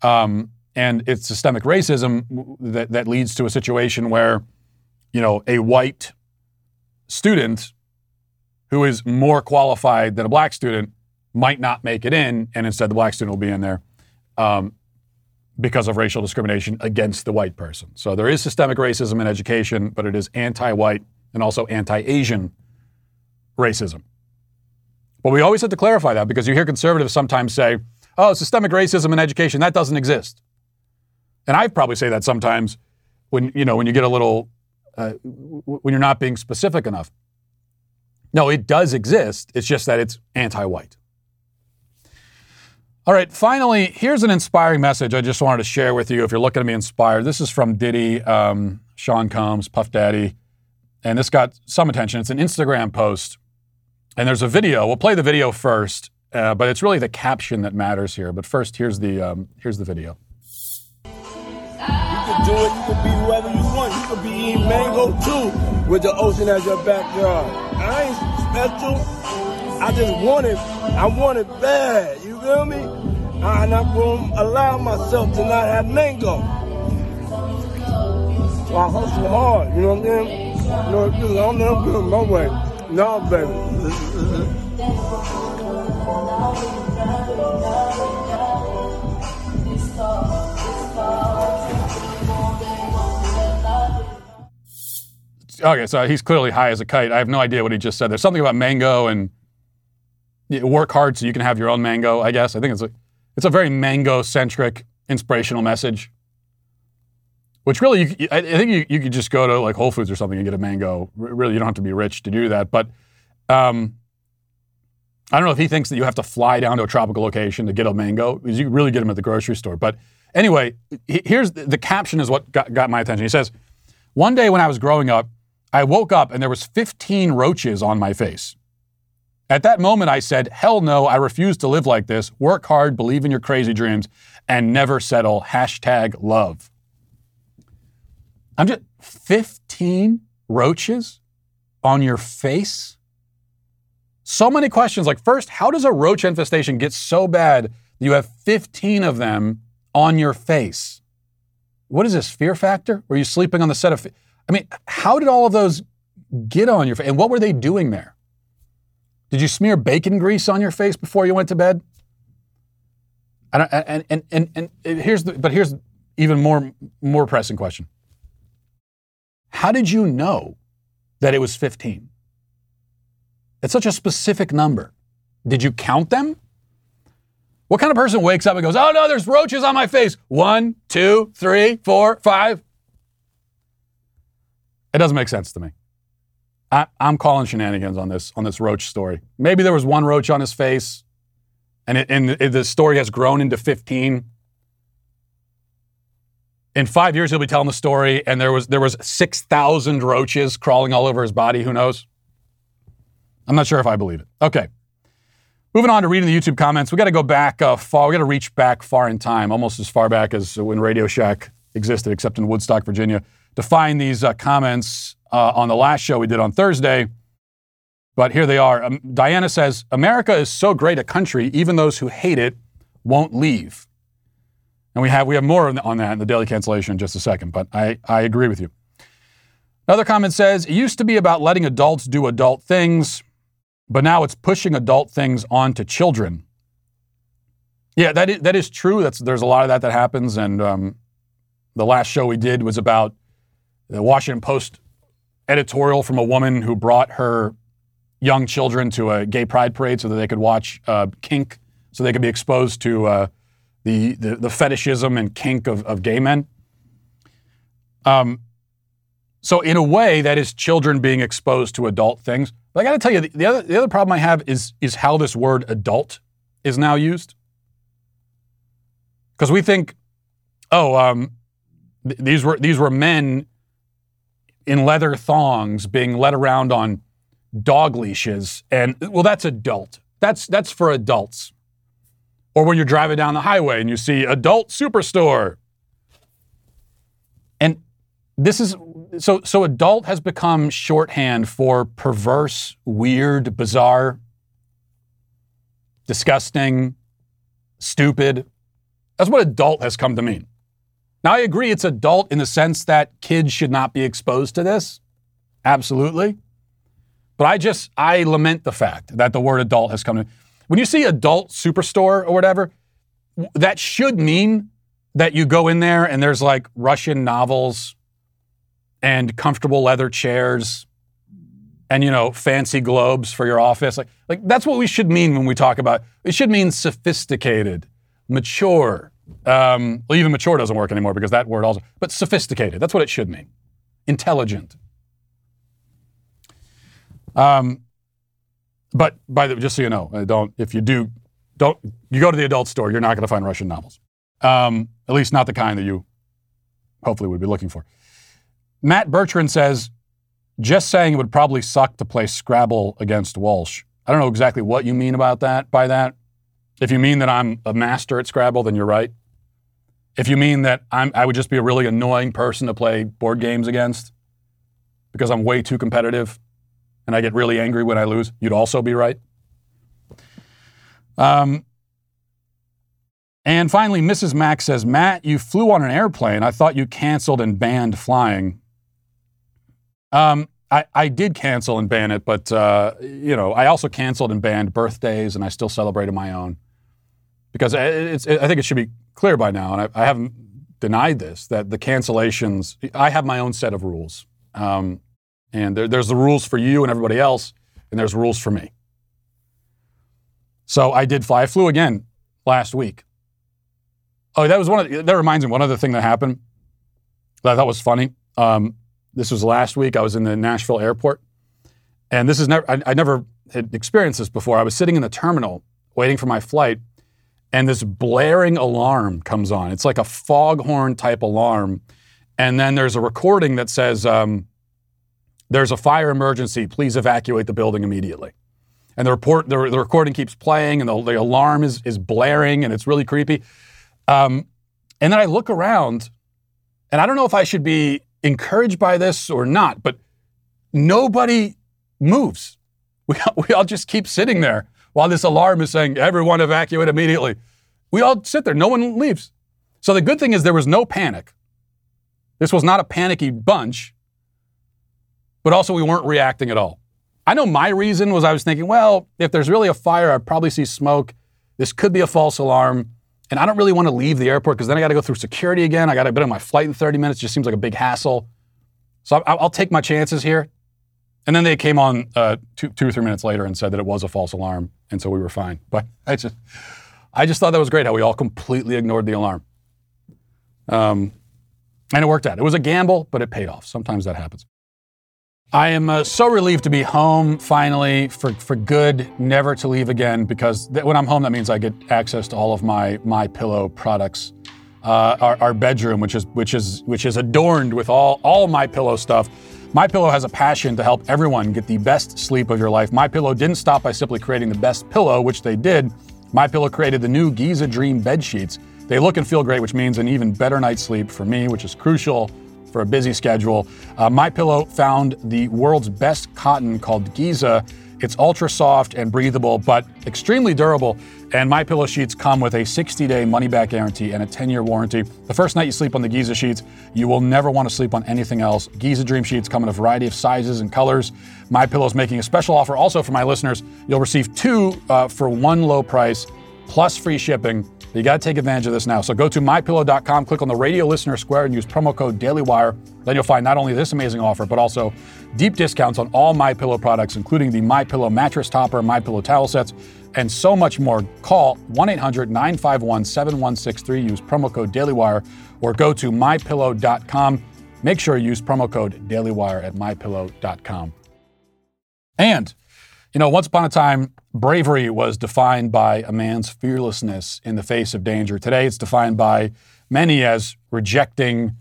Um, and it's systemic racism that, that leads to a situation where, you know, a white student who is more qualified than a black student might not make it in, and instead the black student will be in there um, because of racial discrimination against the white person. So there is systemic racism in education, but it is anti white and also anti Asian racism. But we always have to clarify that because you hear conservatives sometimes say, oh, systemic racism in education, that doesn't exist. And I probably say that sometimes when, you know, when you get a little, uh, when you're not being specific enough. No, it does exist. It's just that it's anti white. All right, finally, here's an inspiring message I just wanted to share with you if you're looking to be inspired. This is from Diddy, um, Sean Combs, Puff Daddy, and this got some attention. It's an Instagram post and there's a video. We'll play the video first, uh, but it's really the caption that matters here. But first, here's the um, here's the video. You can do it. You can be whoever you want. You can be eating mango too, with the ocean as your backyard. I ain't special. I just want it. I want it bad. You feel me? I'm not going to allow myself to not have mango. So I hustle hard. You know what I'm saying? You know, I'm, I'm good my way. No, baby. Okay, so he's clearly high as a kite. I have no idea what he just said. There's something about mango and work hard so you can have your own mango. I guess I think it's a it's a very mango centric inspirational message. Which really, you, I think you, you could just go to like Whole Foods or something and get a mango. Really, you don't have to be rich to do that. But um, I don't know if he thinks that you have to fly down to a tropical location to get a mango, because you really get them at the grocery store. But anyway, here's the, the caption is what got, got my attention. He says, "One day when I was growing up, I woke up and there was 15 roaches on my face." At that moment, I said, Hell no, I refuse to live like this. Work hard, believe in your crazy dreams, and never settle. Hashtag love. I'm just 15 roaches on your face? So many questions. Like, first, how does a roach infestation get so bad that you have 15 of them on your face? What is this, fear factor? Were you sleeping on the set of. I mean, how did all of those get on your face? And what were they doing there? Did you smear bacon grease on your face before you went to bed? Don't, and, and, and, and here's the, but here's even more, more pressing question. How did you know that it was 15? It's such a specific number. Did you count them? What kind of person wakes up and goes, oh no, there's roaches on my face? One, two, three, four, five. It doesn't make sense to me. I, am calling shenanigans on this on this roach story. Maybe there was one roach on his face, and, it, and the story has grown into 15 in five years he'll be telling the story and there was there was 6000 roaches crawling all over his body. Who knows? I'm not sure if i believe it. Okay. Moving on to reading the youtube comments. We got to go back uh, far we got to reach back far in time almost as far back as when radio shack existed except in woodstock virginia to find these uh, comments uh, on the last show we did on thursday but here they are um, diana says america is so great a country even those who hate it won't leave and we have, we have more on that in the daily cancellation in just a second, but I, I agree with you. Another comment says, it used to be about letting adults do adult things, but now it's pushing adult things onto children. Yeah, that is, that is true. That's, there's a lot of that that happens. And um, the last show we did was about the Washington Post editorial from a woman who brought her young children to a gay pride parade so that they could watch uh, kink, so they could be exposed to uh, the, the, the fetishism and kink of, of gay men. Um, so, in a way, that is children being exposed to adult things. But I got to tell you, the, the, other the other problem I have is is how this word adult is now used. Because we think, oh, um, th- these were these were men in leather thongs being led around on dog leashes, and well, that's adult. That's that's for adults. Or when you're driving down the highway and you see adult superstore. And this is so so adult has become shorthand for perverse, weird, bizarre, disgusting, stupid. That's what adult has come to mean. Now I agree it's adult in the sense that kids should not be exposed to this. Absolutely. But I just I lament the fact that the word adult has come to when you see adult superstore or whatever, that should mean that you go in there and there's like Russian novels and comfortable leather chairs and you know fancy globes for your office like like that's what we should mean when we talk about it should mean sophisticated mature um, well even mature doesn't work anymore because that word also but sophisticated that's what it should mean intelligent um, but by the just so you know don't if you do don't you go to the adult store you're not going to find russian novels um, at least not the kind that you hopefully would be looking for Matt Bertrand says, just saying it would probably suck to play Scrabble against Walsh. I don't know exactly what you mean about that by that. If you mean that I'm a master at Scrabble, then you're right. If you mean that I'm, I would just be a really annoying person to play board games against because I'm way too competitive and I get really angry when I lose, you'd also be right. Um, and finally, Mrs. Mack says, Matt, you flew on an airplane. I thought you canceled and banned flying. Um, I, I did cancel and ban it, but uh, you know, I also canceled and banned birthdays, and I still celebrated my own because it's, it, I think it should be clear by now, and I, I, haven't denied this that the cancellations. I have my own set of rules, um, and there, there's the rules for you and everybody else, and there's rules for me. So I did fly. I flew again last week. Oh, that was one. Of, that reminds me one other thing that happened that I thought was funny. Um, this was last week. I was in the Nashville airport, and this is never. I, I never had experienced this before. I was sitting in the terminal waiting for my flight, and this blaring alarm comes on. It's like a foghorn type alarm, and then there's a recording that says, um, "There's a fire emergency. Please evacuate the building immediately." And the report, the, the recording keeps playing, and the, the, alarm is is blaring, and it's really creepy. Um, and then I look around, and I don't know if I should be encouraged by this or not, but nobody moves. We, we all just keep sitting there while this alarm is saying, everyone evacuate immediately. We all sit there, no one leaves. So the good thing is there was no panic. This was not a panicky bunch, but also we weren't reacting at all. I know my reason was I was thinking, well, if there's really a fire, I'd probably see smoke. This could be a false alarm. And I don't really want to leave the airport because then I got to go through security again. I got to be on my flight in 30 minutes. It just seems like a big hassle. So I'll take my chances here. And then they came on uh, two, two or three minutes later and said that it was a false alarm, and so we were fine. But I just, I just thought that was great how we all completely ignored the alarm. Um, and it worked out. It was a gamble, but it paid off. Sometimes that happens. I am uh, so relieved to be home finally for, for good, never to leave again. Because th- when I'm home, that means I get access to all of my my pillow products. Uh, our, our, bedroom, which is which is which is adorned with all all my pillow stuff. My Pillow has a passion to help everyone get the best sleep of your life. My Pillow didn't stop by simply creating the best pillow, which they did. My Pillow created the new Giza Dream bed sheets. They look and feel great, which means an even better night's sleep for me, which is crucial for a busy schedule. Uh, My Pillow found the world's best cotton called Giza. It's ultra soft and breathable, but extremely durable. And My Pillow sheets come with a 60-day money-back guarantee and a 10-year warranty. The first night you sleep on the Giza sheets, you will never want to sleep on anything else. Giza Dream sheets come in a variety of sizes and colors. My Pillow is making a special offer also for my listeners. You'll receive two uh, for one low price plus free shipping. You got to take advantage of this now. So go to mypillow.com, click on the radio listener square, and use promo code DailyWire. Then you'll find not only this amazing offer, but also deep discounts on all My Pillow products, including the My Pillow mattress topper, My Pillow towel sets, and so much more. Call 1-800-951-7163. Use promo code DailyWire, or go to mypillow.com. Make sure you use promo code DailyWire at mypillow.com. And, you know, once upon a time, bravery was defined by a man's fearlessness in the face of danger. Today, it's defined by many as rejecting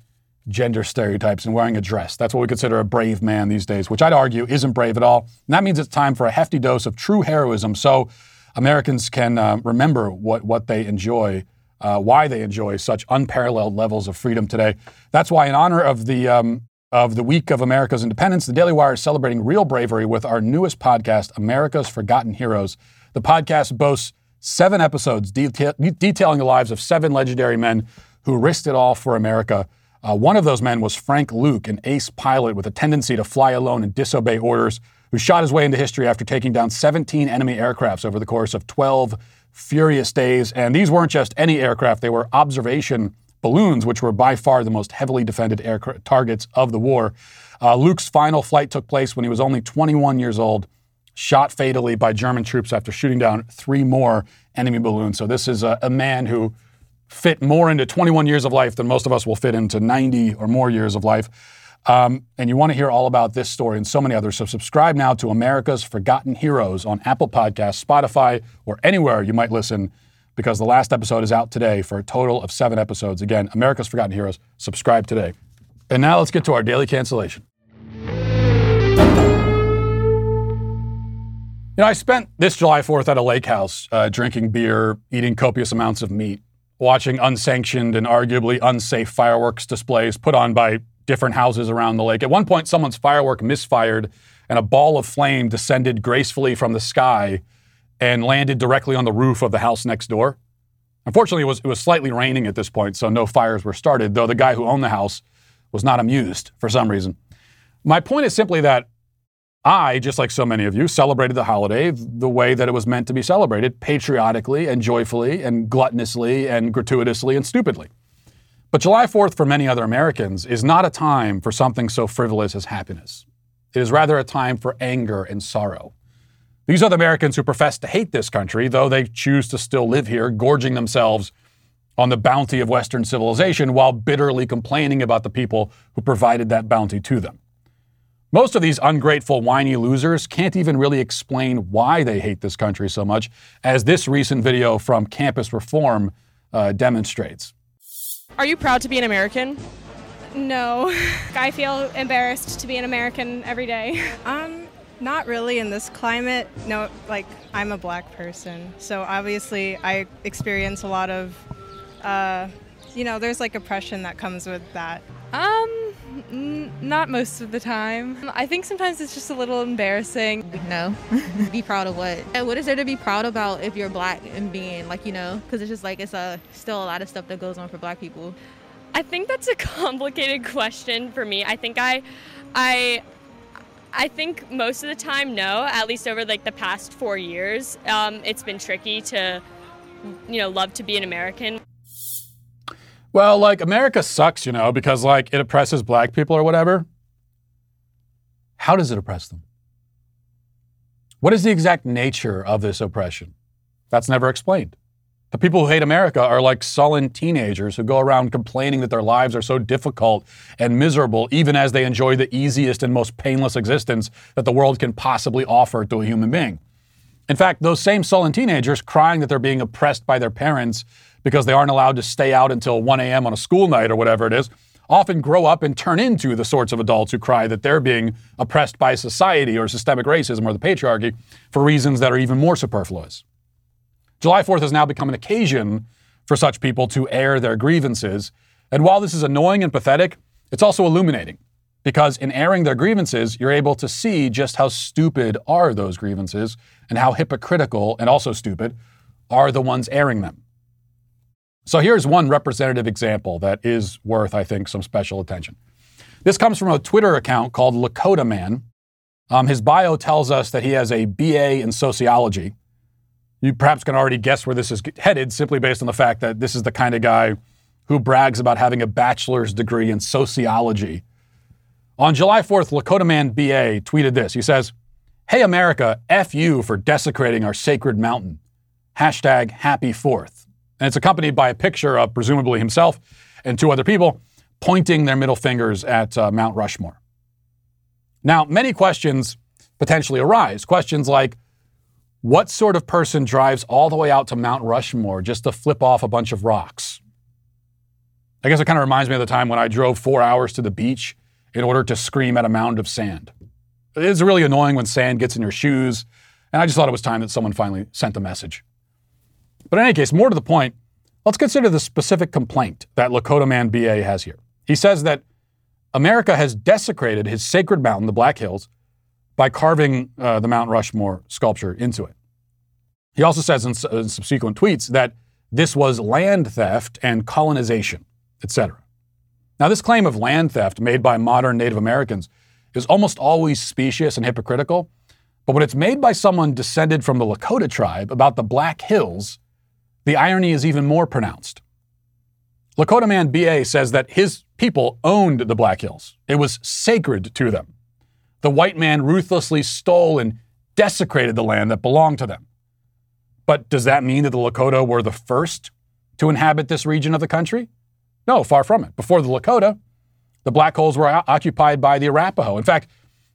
gender stereotypes and wearing a dress. That's what we consider a brave man these days, which I'd argue isn't brave at all. And that means it's time for a hefty dose of true heroism so Americans can uh, remember what, what they enjoy, uh, why they enjoy such unparalleled levels of freedom today. That's why, in honor of the um, of the week of America's independence, the Daily Wire is celebrating real bravery with our newest podcast, America's Forgotten Heroes. The podcast boasts seven episodes detail- detailing the lives of seven legendary men who risked it all for America. Uh, one of those men was Frank Luke, an ace pilot with a tendency to fly alone and disobey orders, who shot his way into history after taking down 17 enemy aircrafts over the course of 12 furious days. And these weren't just any aircraft, they were observation balloons, which were by far the most heavily defended air targets of the war. Uh, Luke's final flight took place when he was only 21 years old, shot fatally by German troops after shooting down three more enemy balloons. So this is a, a man who fit more into 21 years of life than most of us will fit into 90 or more years of life. Um, and you want to hear all about this story and so many others. So subscribe now to America's Forgotten Heroes on Apple Podcasts, Spotify, or anywhere you might listen because the last episode is out today for a total of seven episodes. Again, America's Forgotten Heroes. Subscribe today. And now let's get to our daily cancellation. You know, I spent this July 4th at a lake house uh, drinking beer, eating copious amounts of meat, watching unsanctioned and arguably unsafe fireworks displays put on by different houses around the lake. At one point, someone's firework misfired and a ball of flame descended gracefully from the sky and landed directly on the roof of the house next door. Unfortunately, it was, it was slightly raining at this point, so no fires were started, though the guy who owned the house was not amused for some reason. My point is simply that I, just like so many of you, celebrated the holiday the way that it was meant to be celebrated patriotically and joyfully and gluttonously and gratuitously and stupidly. But July 4th, for many other Americans, is not a time for something so frivolous as happiness. It is rather a time for anger and sorrow. These are the Americans who profess to hate this country, though they choose to still live here, gorging themselves on the bounty of Western civilization while bitterly complaining about the people who provided that bounty to them. Most of these ungrateful, whiny losers can't even really explain why they hate this country so much, as this recent video from Campus Reform uh, demonstrates. Are you proud to be an American? No. I feel embarrassed to be an American every day. Um, not really in this climate. No, like I'm a black person, so obviously I experience a lot of, uh, you know, there's like oppression that comes with that. Um, n- not most of the time. I think sometimes it's just a little embarrassing. No. be proud of what? And what is there to be proud about if you're black and being like, you know, because it's just like it's a still a lot of stuff that goes on for black people. I think that's a complicated question for me. I think I, I, I think most of the time, no. At least over like the past four years, um, it's been tricky to, you know, love to be an American. Well, like America sucks, you know, because like it oppresses black people or whatever. How does it oppress them? What is the exact nature of this oppression? That's never explained. The people who hate America are like sullen teenagers who go around complaining that their lives are so difficult and miserable, even as they enjoy the easiest and most painless existence that the world can possibly offer to a human being. In fact, those same sullen teenagers crying that they're being oppressed by their parents because they aren't allowed to stay out until 1 a.m. on a school night or whatever it is often grow up and turn into the sorts of adults who cry that they're being oppressed by society or systemic racism or the patriarchy for reasons that are even more superfluous. July 4th has now become an occasion for such people to air their grievances. And while this is annoying and pathetic, it's also illuminating because in airing their grievances, you're able to see just how stupid are those grievances and how hypocritical and also stupid are the ones airing them. So here's one representative example that is worth, I think, some special attention. This comes from a Twitter account called Lakota Man. Um, his bio tells us that he has a BA in sociology you perhaps can already guess where this is headed simply based on the fact that this is the kind of guy who brags about having a bachelor's degree in sociology. On July 4th, Lakota Man BA tweeted this. He says, Hey America, F you for desecrating our sacred mountain. Hashtag happy fourth. And it's accompanied by a picture of presumably himself and two other people pointing their middle fingers at uh, Mount Rushmore. Now, many questions potentially arise. Questions like what sort of person drives all the way out to Mount Rushmore just to flip off a bunch of rocks? I guess it kind of reminds me of the time when I drove four hours to the beach in order to scream at a mound of sand. It's really annoying when sand gets in your shoes, and I just thought it was time that someone finally sent a message. But in any case, more to the point, let's consider the specific complaint that Lakota Man BA has here. He says that America has desecrated his sacred mountain, the Black Hills, by carving uh, the Mount Rushmore sculpture into it. He also says in, in subsequent tweets that this was land theft and colonization, etc. Now, this claim of land theft made by modern Native Americans is almost always specious and hypocritical, but when it's made by someone descended from the Lakota tribe about the Black Hills, the irony is even more pronounced. Lakota Man BA says that his people owned the Black Hills. It was sacred to them. The white man ruthlessly stole and desecrated the land that belonged to them. But does that mean that the Lakota were the first to inhabit this region of the country? No, far from it. Before the Lakota, the Black Hills were o- occupied by the Arapaho. In fact,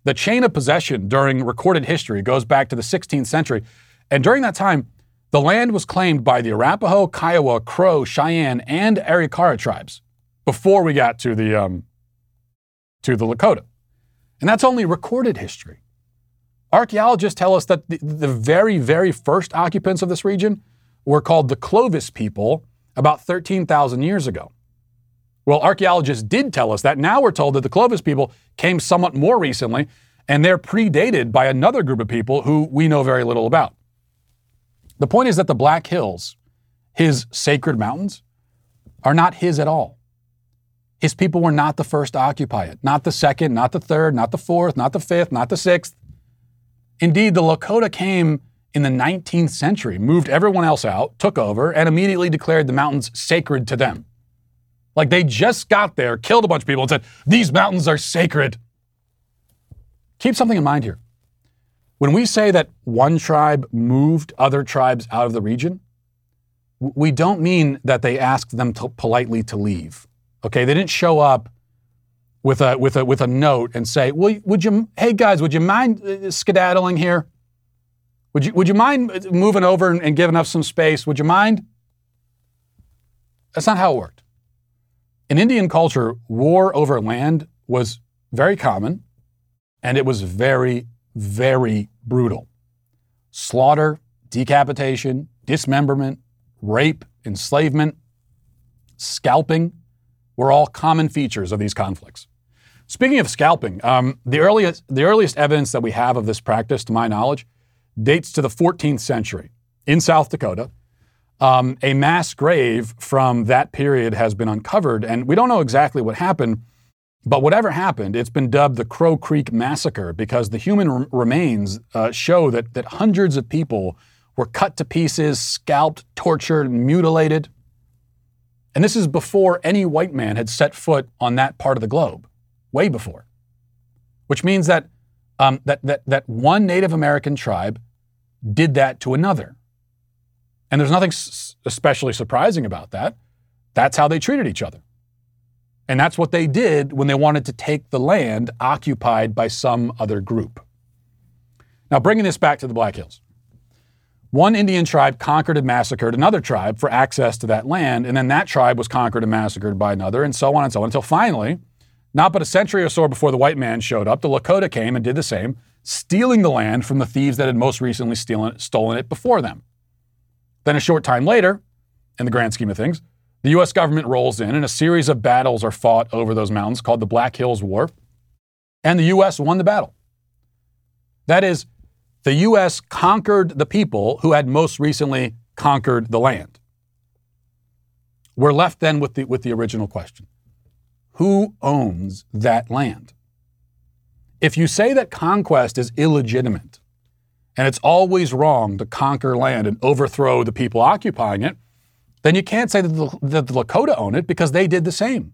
the chain of possession during recorded history goes back to the 16th century. And during that time, the land was claimed by the Arapaho, Kiowa, Crow, Cheyenne, and Arikara tribes before we got to the, um, to the Lakota. And that's only recorded history. Archaeologists tell us that the, the very, very first occupants of this region were called the Clovis people about 13,000 years ago. Well, archaeologists did tell us that. Now we're told that the Clovis people came somewhat more recently, and they're predated by another group of people who we know very little about. The point is that the Black Hills, his sacred mountains, are not his at all. His people were not the first to occupy it, not the second, not the third, not the fourth, not the fifth, not the sixth. Indeed, the Lakota came in the 19th century, moved everyone else out, took over, and immediately declared the mountains sacred to them. Like they just got there, killed a bunch of people, and said, These mountains are sacred. Keep something in mind here. When we say that one tribe moved other tribes out of the region, we don't mean that they asked them to politely to leave. Okay, they didn't show up with a with a with a note and say, "Well, would you? Hey guys, would you mind uh, skedaddling here? Would you would you mind moving over and, and giving us some space? Would you mind?" That's not how it worked. In Indian culture, war over land was very common, and it was very very brutal. Slaughter, decapitation, dismemberment, rape, enslavement, scalping were all common features of these conflicts. Speaking of scalping, um, the, earliest, the earliest evidence that we have of this practice, to my knowledge, dates to the 14th century in South Dakota. Um, a mass grave from that period has been uncovered, and we don't know exactly what happened, but whatever happened, it's been dubbed the Crow Creek Massacre because the human r- remains uh, show that, that hundreds of people were cut to pieces, scalped, tortured, mutilated. And this is before any white man had set foot on that part of the globe, way before. Which means that, um, that, that, that one Native American tribe did that to another. And there's nothing s- especially surprising about that. That's how they treated each other. And that's what they did when they wanted to take the land occupied by some other group. Now, bringing this back to the Black Hills. One Indian tribe conquered and massacred another tribe for access to that land, and then that tribe was conquered and massacred by another, and so on and so on, until finally, not but a century or so before the white man showed up, the Lakota came and did the same, stealing the land from the thieves that had most recently stealen, stolen it before them. Then, a short time later, in the grand scheme of things, the US government rolls in and a series of battles are fought over those mountains called the Black Hills War, and the US won the battle. That is, the US conquered the people who had most recently conquered the land. We're left then with the, with the original question Who owns that land? If you say that conquest is illegitimate and it's always wrong to conquer land and overthrow the people occupying it, then you can't say that the, that the Lakota own it because they did the same.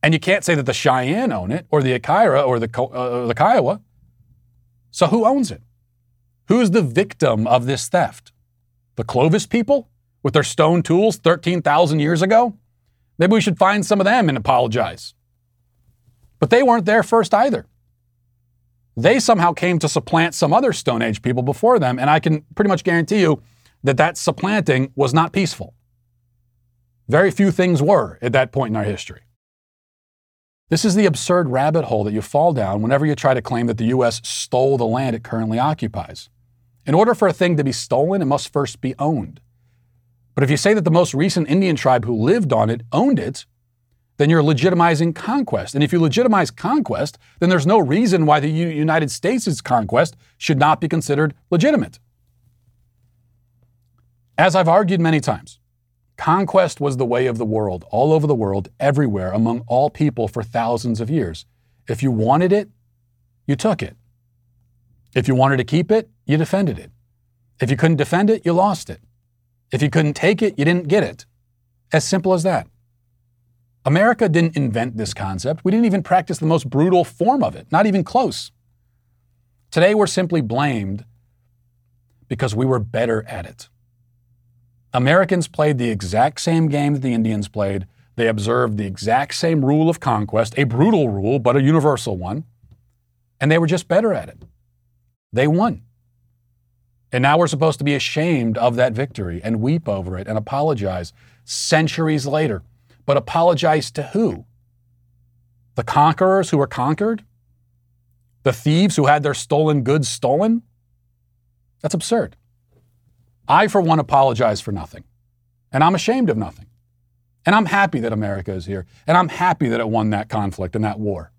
And you can't say that the Cheyenne own it or the Akira or the, uh, the Kiowa. So who owns it? Who's the victim of this theft? The Clovis people with their stone tools 13,000 years ago? Maybe we should find some of them and apologize. But they weren't there first either. They somehow came to supplant some other Stone Age people before them, and I can pretty much guarantee you that that supplanting was not peaceful. Very few things were at that point in our history. This is the absurd rabbit hole that you fall down whenever you try to claim that the U.S. stole the land it currently occupies. In order for a thing to be stolen, it must first be owned. But if you say that the most recent Indian tribe who lived on it owned it, then you're legitimizing conquest. And if you legitimize conquest, then there's no reason why the United States' conquest should not be considered legitimate. As I've argued many times, conquest was the way of the world, all over the world, everywhere, among all people for thousands of years. If you wanted it, you took it. If you wanted to keep it, you defended it. If you couldn't defend it, you lost it. If you couldn't take it, you didn't get it. As simple as that. America didn't invent this concept. We didn't even practice the most brutal form of it, not even close. Today, we're simply blamed because we were better at it. Americans played the exact same game that the Indians played. They observed the exact same rule of conquest, a brutal rule, but a universal one, and they were just better at it. They won. And now we're supposed to be ashamed of that victory and weep over it and apologize centuries later. But apologize to who? The conquerors who were conquered? The thieves who had their stolen goods stolen? That's absurd. I, for one, apologize for nothing. And I'm ashamed of nothing. And I'm happy that America is here. And I'm happy that it won that conflict and that war.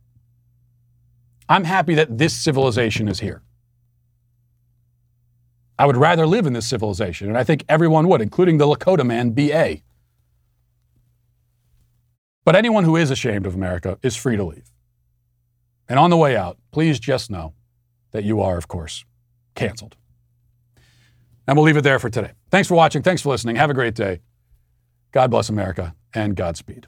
I'm happy that this civilization is here. I would rather live in this civilization, and I think everyone would, including the Lakota man, B.A. But anyone who is ashamed of America is free to leave. And on the way out, please just know that you are, of course, canceled. And we'll leave it there for today. Thanks for watching. Thanks for listening. Have a great day. God bless America and Godspeed.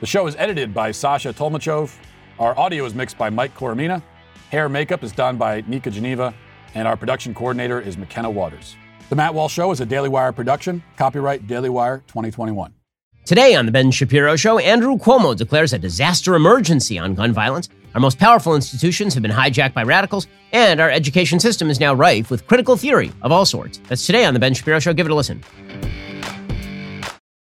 The show is edited by Sasha Tolmachov. Our audio is mixed by Mike Coromina. Hair makeup is done by Nika Geneva. And our production coordinator is McKenna Waters. The Matt Walsh Show is a Daily Wire production. Copyright Daily Wire 2021. Today on The Ben Shapiro Show, Andrew Cuomo declares a disaster emergency on gun violence. Our most powerful institutions have been hijacked by radicals, and our education system is now rife with critical theory of all sorts. That's today on The Ben Shapiro Show. Give it a listen.